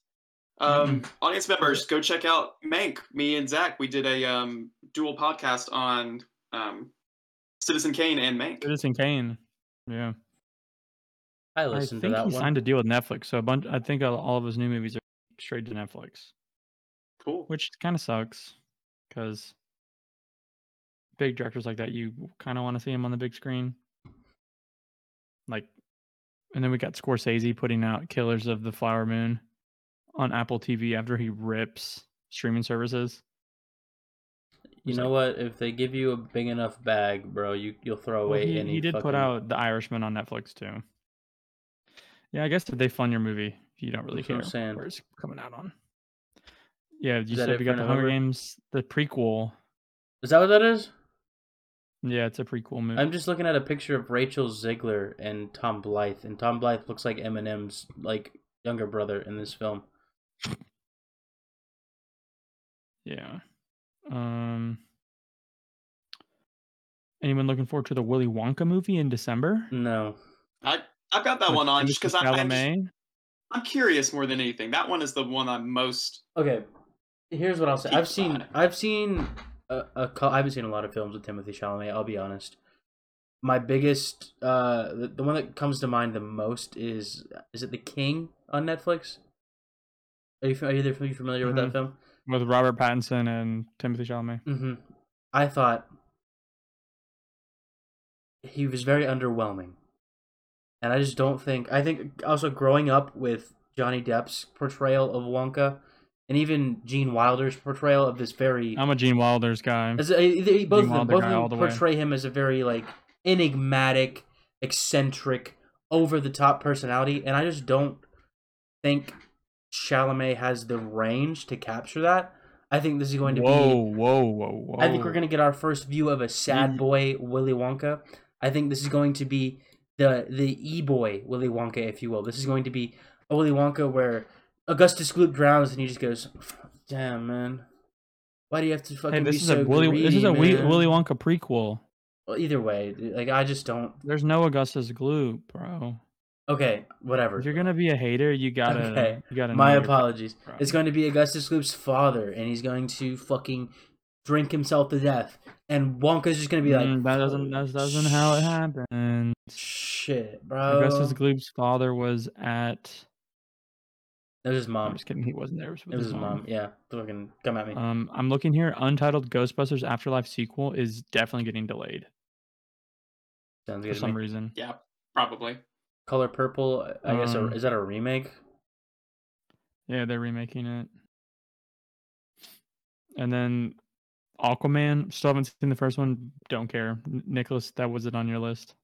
Um, audience members, go check out Mank. Me and Zach, we did a um, dual podcast on um, Citizen Kane and Mank. Citizen Kane. Yeah. I I listened to think that he one. signed a deal with Netflix, so a bunch. I think all- all of his new movies are straight to Netflix, Cool. which kind of sucks because big directors like that, you kind of want to see him on the big screen. Like, and then we got Scorsese putting out Killers of the Flower Moon on Apple TV after he rips streaming services. You know what? If they give you a big enough bag, bro, you you'll throw Well, away he, any. he did put out The Irishman on Netflix too. Yeah, I guess if they fund your movie, you don't really That's care where it's coming out on. Yeah, you said we got the Hunger Games, the prequel. Is that what that is? Yeah, it's a prequel movie. I'm just looking at a picture of Rachel Zegler and Tom Blyth, and Tom Blyth looks like Eminem's like younger brother in this film. Yeah. Um. Anyone looking forward to the Willy Wonka movie in December? No, I I've got that With one on just because I'm, I'm, just- I'm curious more than anything. That one is the one I'm most. Okay, here's what I'll say. I've seen quiet. I've seen a, a I haven't seen a lot of films with Timothée Chalamet. I'll be honest. My biggest, uh, the, the one that comes to mind the most is is it The King on Netflix? Are you, are either of you familiar with that Mhm. film? With Robert Pattinson and Timothée Chalamet. Mm-hmm. I thought he was very underwhelming, and I just don't think. I think also growing up with Johnny Depp's portrayal of Wonka, and even Gene Wilder's portrayal of this very I'm a Gene Wilder's guy. As, they- both of them, both of them the way. portray him as a very like enigmatic, eccentric, over the top personality, and I just don't think Chalamet has the range to capture that. I think this is going to Whoa, be. whoa, whoa, whoa! I think we're going to get our first view of a sad Mhm. boy Willy Wonka. I think this is going to be the the e boy Willy Wonka, if you will. This is going to be a Willy Wonka where Augustus Gloop drowns and he just goes, "Damn man, why do you have to fucking Hey, this be is so a Willy. this is greedy, a man?" Willy Wonka prequel. Well, either way, like I just don't. There's no Augustus Gloop, bro. Okay, whatever. If you're gonna be a hater, you gotta. Okay, You gotta. My apologies. fucking It's going to be Augustus Gloop's father, and he's going to fucking drink himself to death, and Wonka's just going to be like, Mm, that doesn't. That doesn't how it happened. Shit, bro. Augustus Gloop's father was at. It was his I'm mom. just kidding. He wasn't there. It was, It was his mom. Yeah, fucking come at me. Um, I'm looking here. Untitled Ghostbusters Afterlife sequel is definitely getting delayed Sounds for good to some me. reason. Yeah, probably. Color Purple. I guess a, Um, is that a remake? Yeah, they're remaking it. And then Aquaman. Still haven't seen the first one. Don't care. Nicholas, that was it on your list.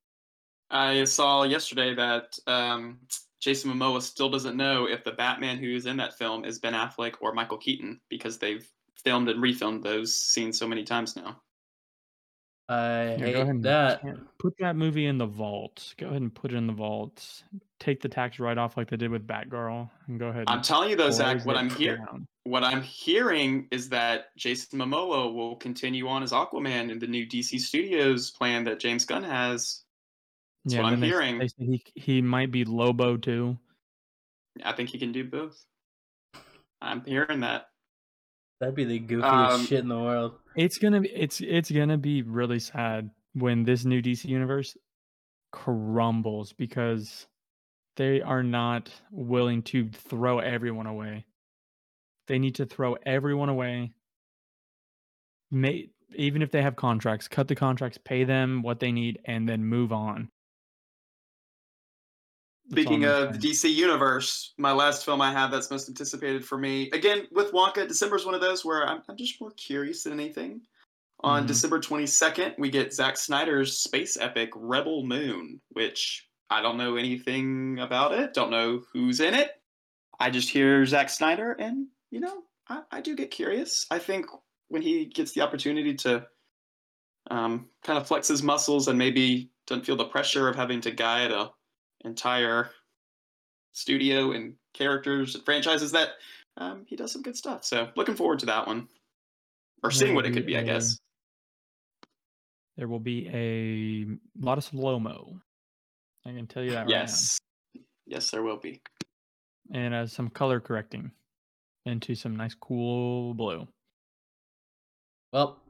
I saw yesterday that um, Jason Momoa still doesn't know if the Batman who's in that film is Ben Affleck or Michael Keaton because they've filmed and refilmed those scenes so many times now. I Yeah, go hate ahead and that. Put that movie in the vault. Go ahead and put it in the vault. Take the tax write off like they did with Batgirl, and go ahead. I'm and telling you though, Zach, what I'm hearing, what I'm hearing is that Jason Momoa will continue on as Aquaman in the new DC Studios plan that James Gunn has. That's yeah, what I'm they hearing. They, say he he might be Lobo too. I think he can do both. I'm hearing that. That'd be the goofiest Um, shit in the world. It's gonna be it's it's gonna be really sad when this new DC universe crumbles because they are not willing to throw everyone away. They need to throw everyone away. May, even if they have contracts, cut the contracts, pay them what they need, and then move on. Speaking of the DC universe, my last film I have that's most anticipated for me, again with Wonka, is one of those where I'm, I'm just more curious than anything. On Mhm. December 22nd, we get Zack Snyder's space epic Rebel Moon, which I don't know anything about it, don't know who's in it. I just hear Zack Snyder, and you know, I, I do get curious. I think when he gets the opportunity to um, kind of flex his muscles and maybe doesn't feel the pressure of having to guide a entire studio and characters and franchises that um, he does some good stuff. So looking forward to that one. Or seeing what it could be, I guess. there will be a lot of slow mo. I can tell you that right. Yes. Yes, there will be. and uh, some color correcting into some nice cool blue. Well,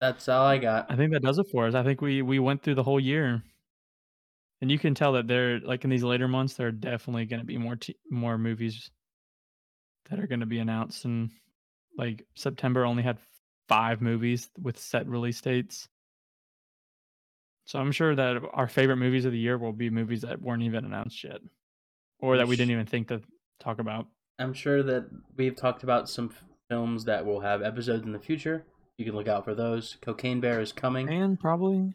that's all I got. I think that does it for us. I think we we went through the whole year, and you can tell that there, like in these later months, there are definitely going to be more t- more movies that are going to be announced. And like September only had five movies with set release dates. So I'm sure that our favorite movies of the year will be movies that weren't even announced yet, or that we didn't even think to talk about. I'm sure that we've talked about some films that will have episodes in the future. You can look out for those. Cocaine Bear is coming. And probably,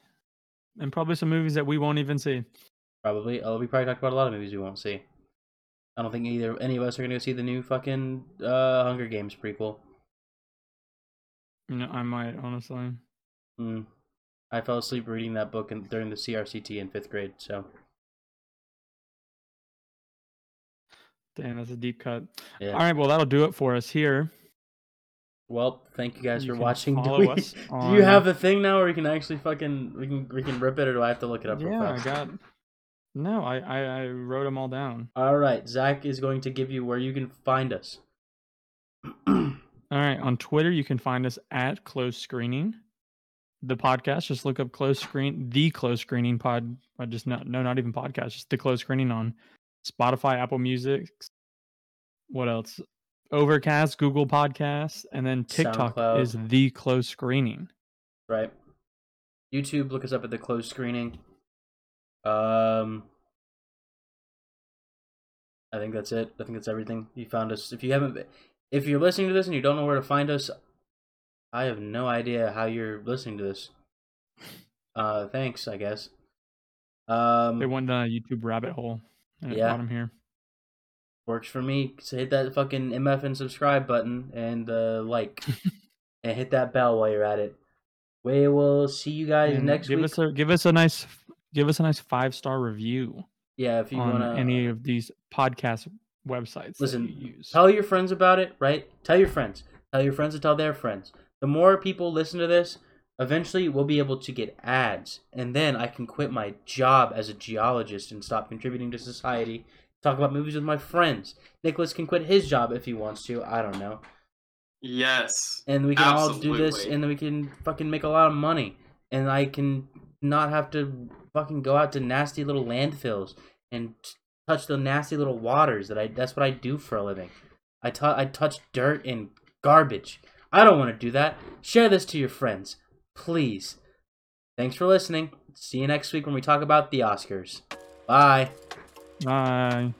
and probably some movies that we won't even see. Probably. Oh, we probably talked about a lot of movies we won't see. I don't think either any of us are gonna go see the new fucking uh, Hunger Games prequel. No, I might honestly. Hmm. I fell asleep reading that book in, during the CRCT in fifth grade. So Damn, that's a deep cut. yeah. All right, well that'll do it for us here. Well, thank you guys You for watching. Do, we- do on- you have uh, a thing now where we can actually fucking we can we can rip it, or do I have to look it up real Yeah, I got No, I, I I wrote them all down. All right, Zach is going to give you where you can find us. All right, on Twitter you can find us at Close Screening. The podcast, just look up Close Screen, the Close Screening Pod. I just not no, not even podcast, just the Close Screening on Spotify, Apple Music. What else? Overcast, Google Podcasts, and then TikTok SoundCloud. is the Close Screening. right. YouTube, look us up at the closed screening. Um, I think that's it. I think that's everything. You found us. If you haven't, if you're listening to this and you don't know where to find us, I have no idea how you're listening to this. Uh, thanks, I guess. Um, They went down a YouTube rabbit hole and it Yeah. brought them here. Works for me. So hit that fucking MF and subscribe button and uh, like, and hit that bell while you're at it. We will see you guys And next give week. us a give us a nice give us a nice five star review yeah, if you want any of these podcast websites Listen, you use. Tell your friends about it, right? Tell your friends. Tell your friends to tell their friends. The more people listen to this, eventually we'll be able to get ads. And then I can quit my job as a geologist and stop contributing to society. Talk about movies with my friends. Nicholas can quit his job if he wants to. I don't know. Yes. And we can all do this and then we can fucking make a lot of money. And I can not have to fucking go out to nasty little landfills and t- touch the nasty little waters that I that's what I do for a living. I tou- I touch dirt and garbage. I don't want to do that. Share this to your friends, please. Thanks for listening. See you next week when we talk about the Oscars. Bye. Bye.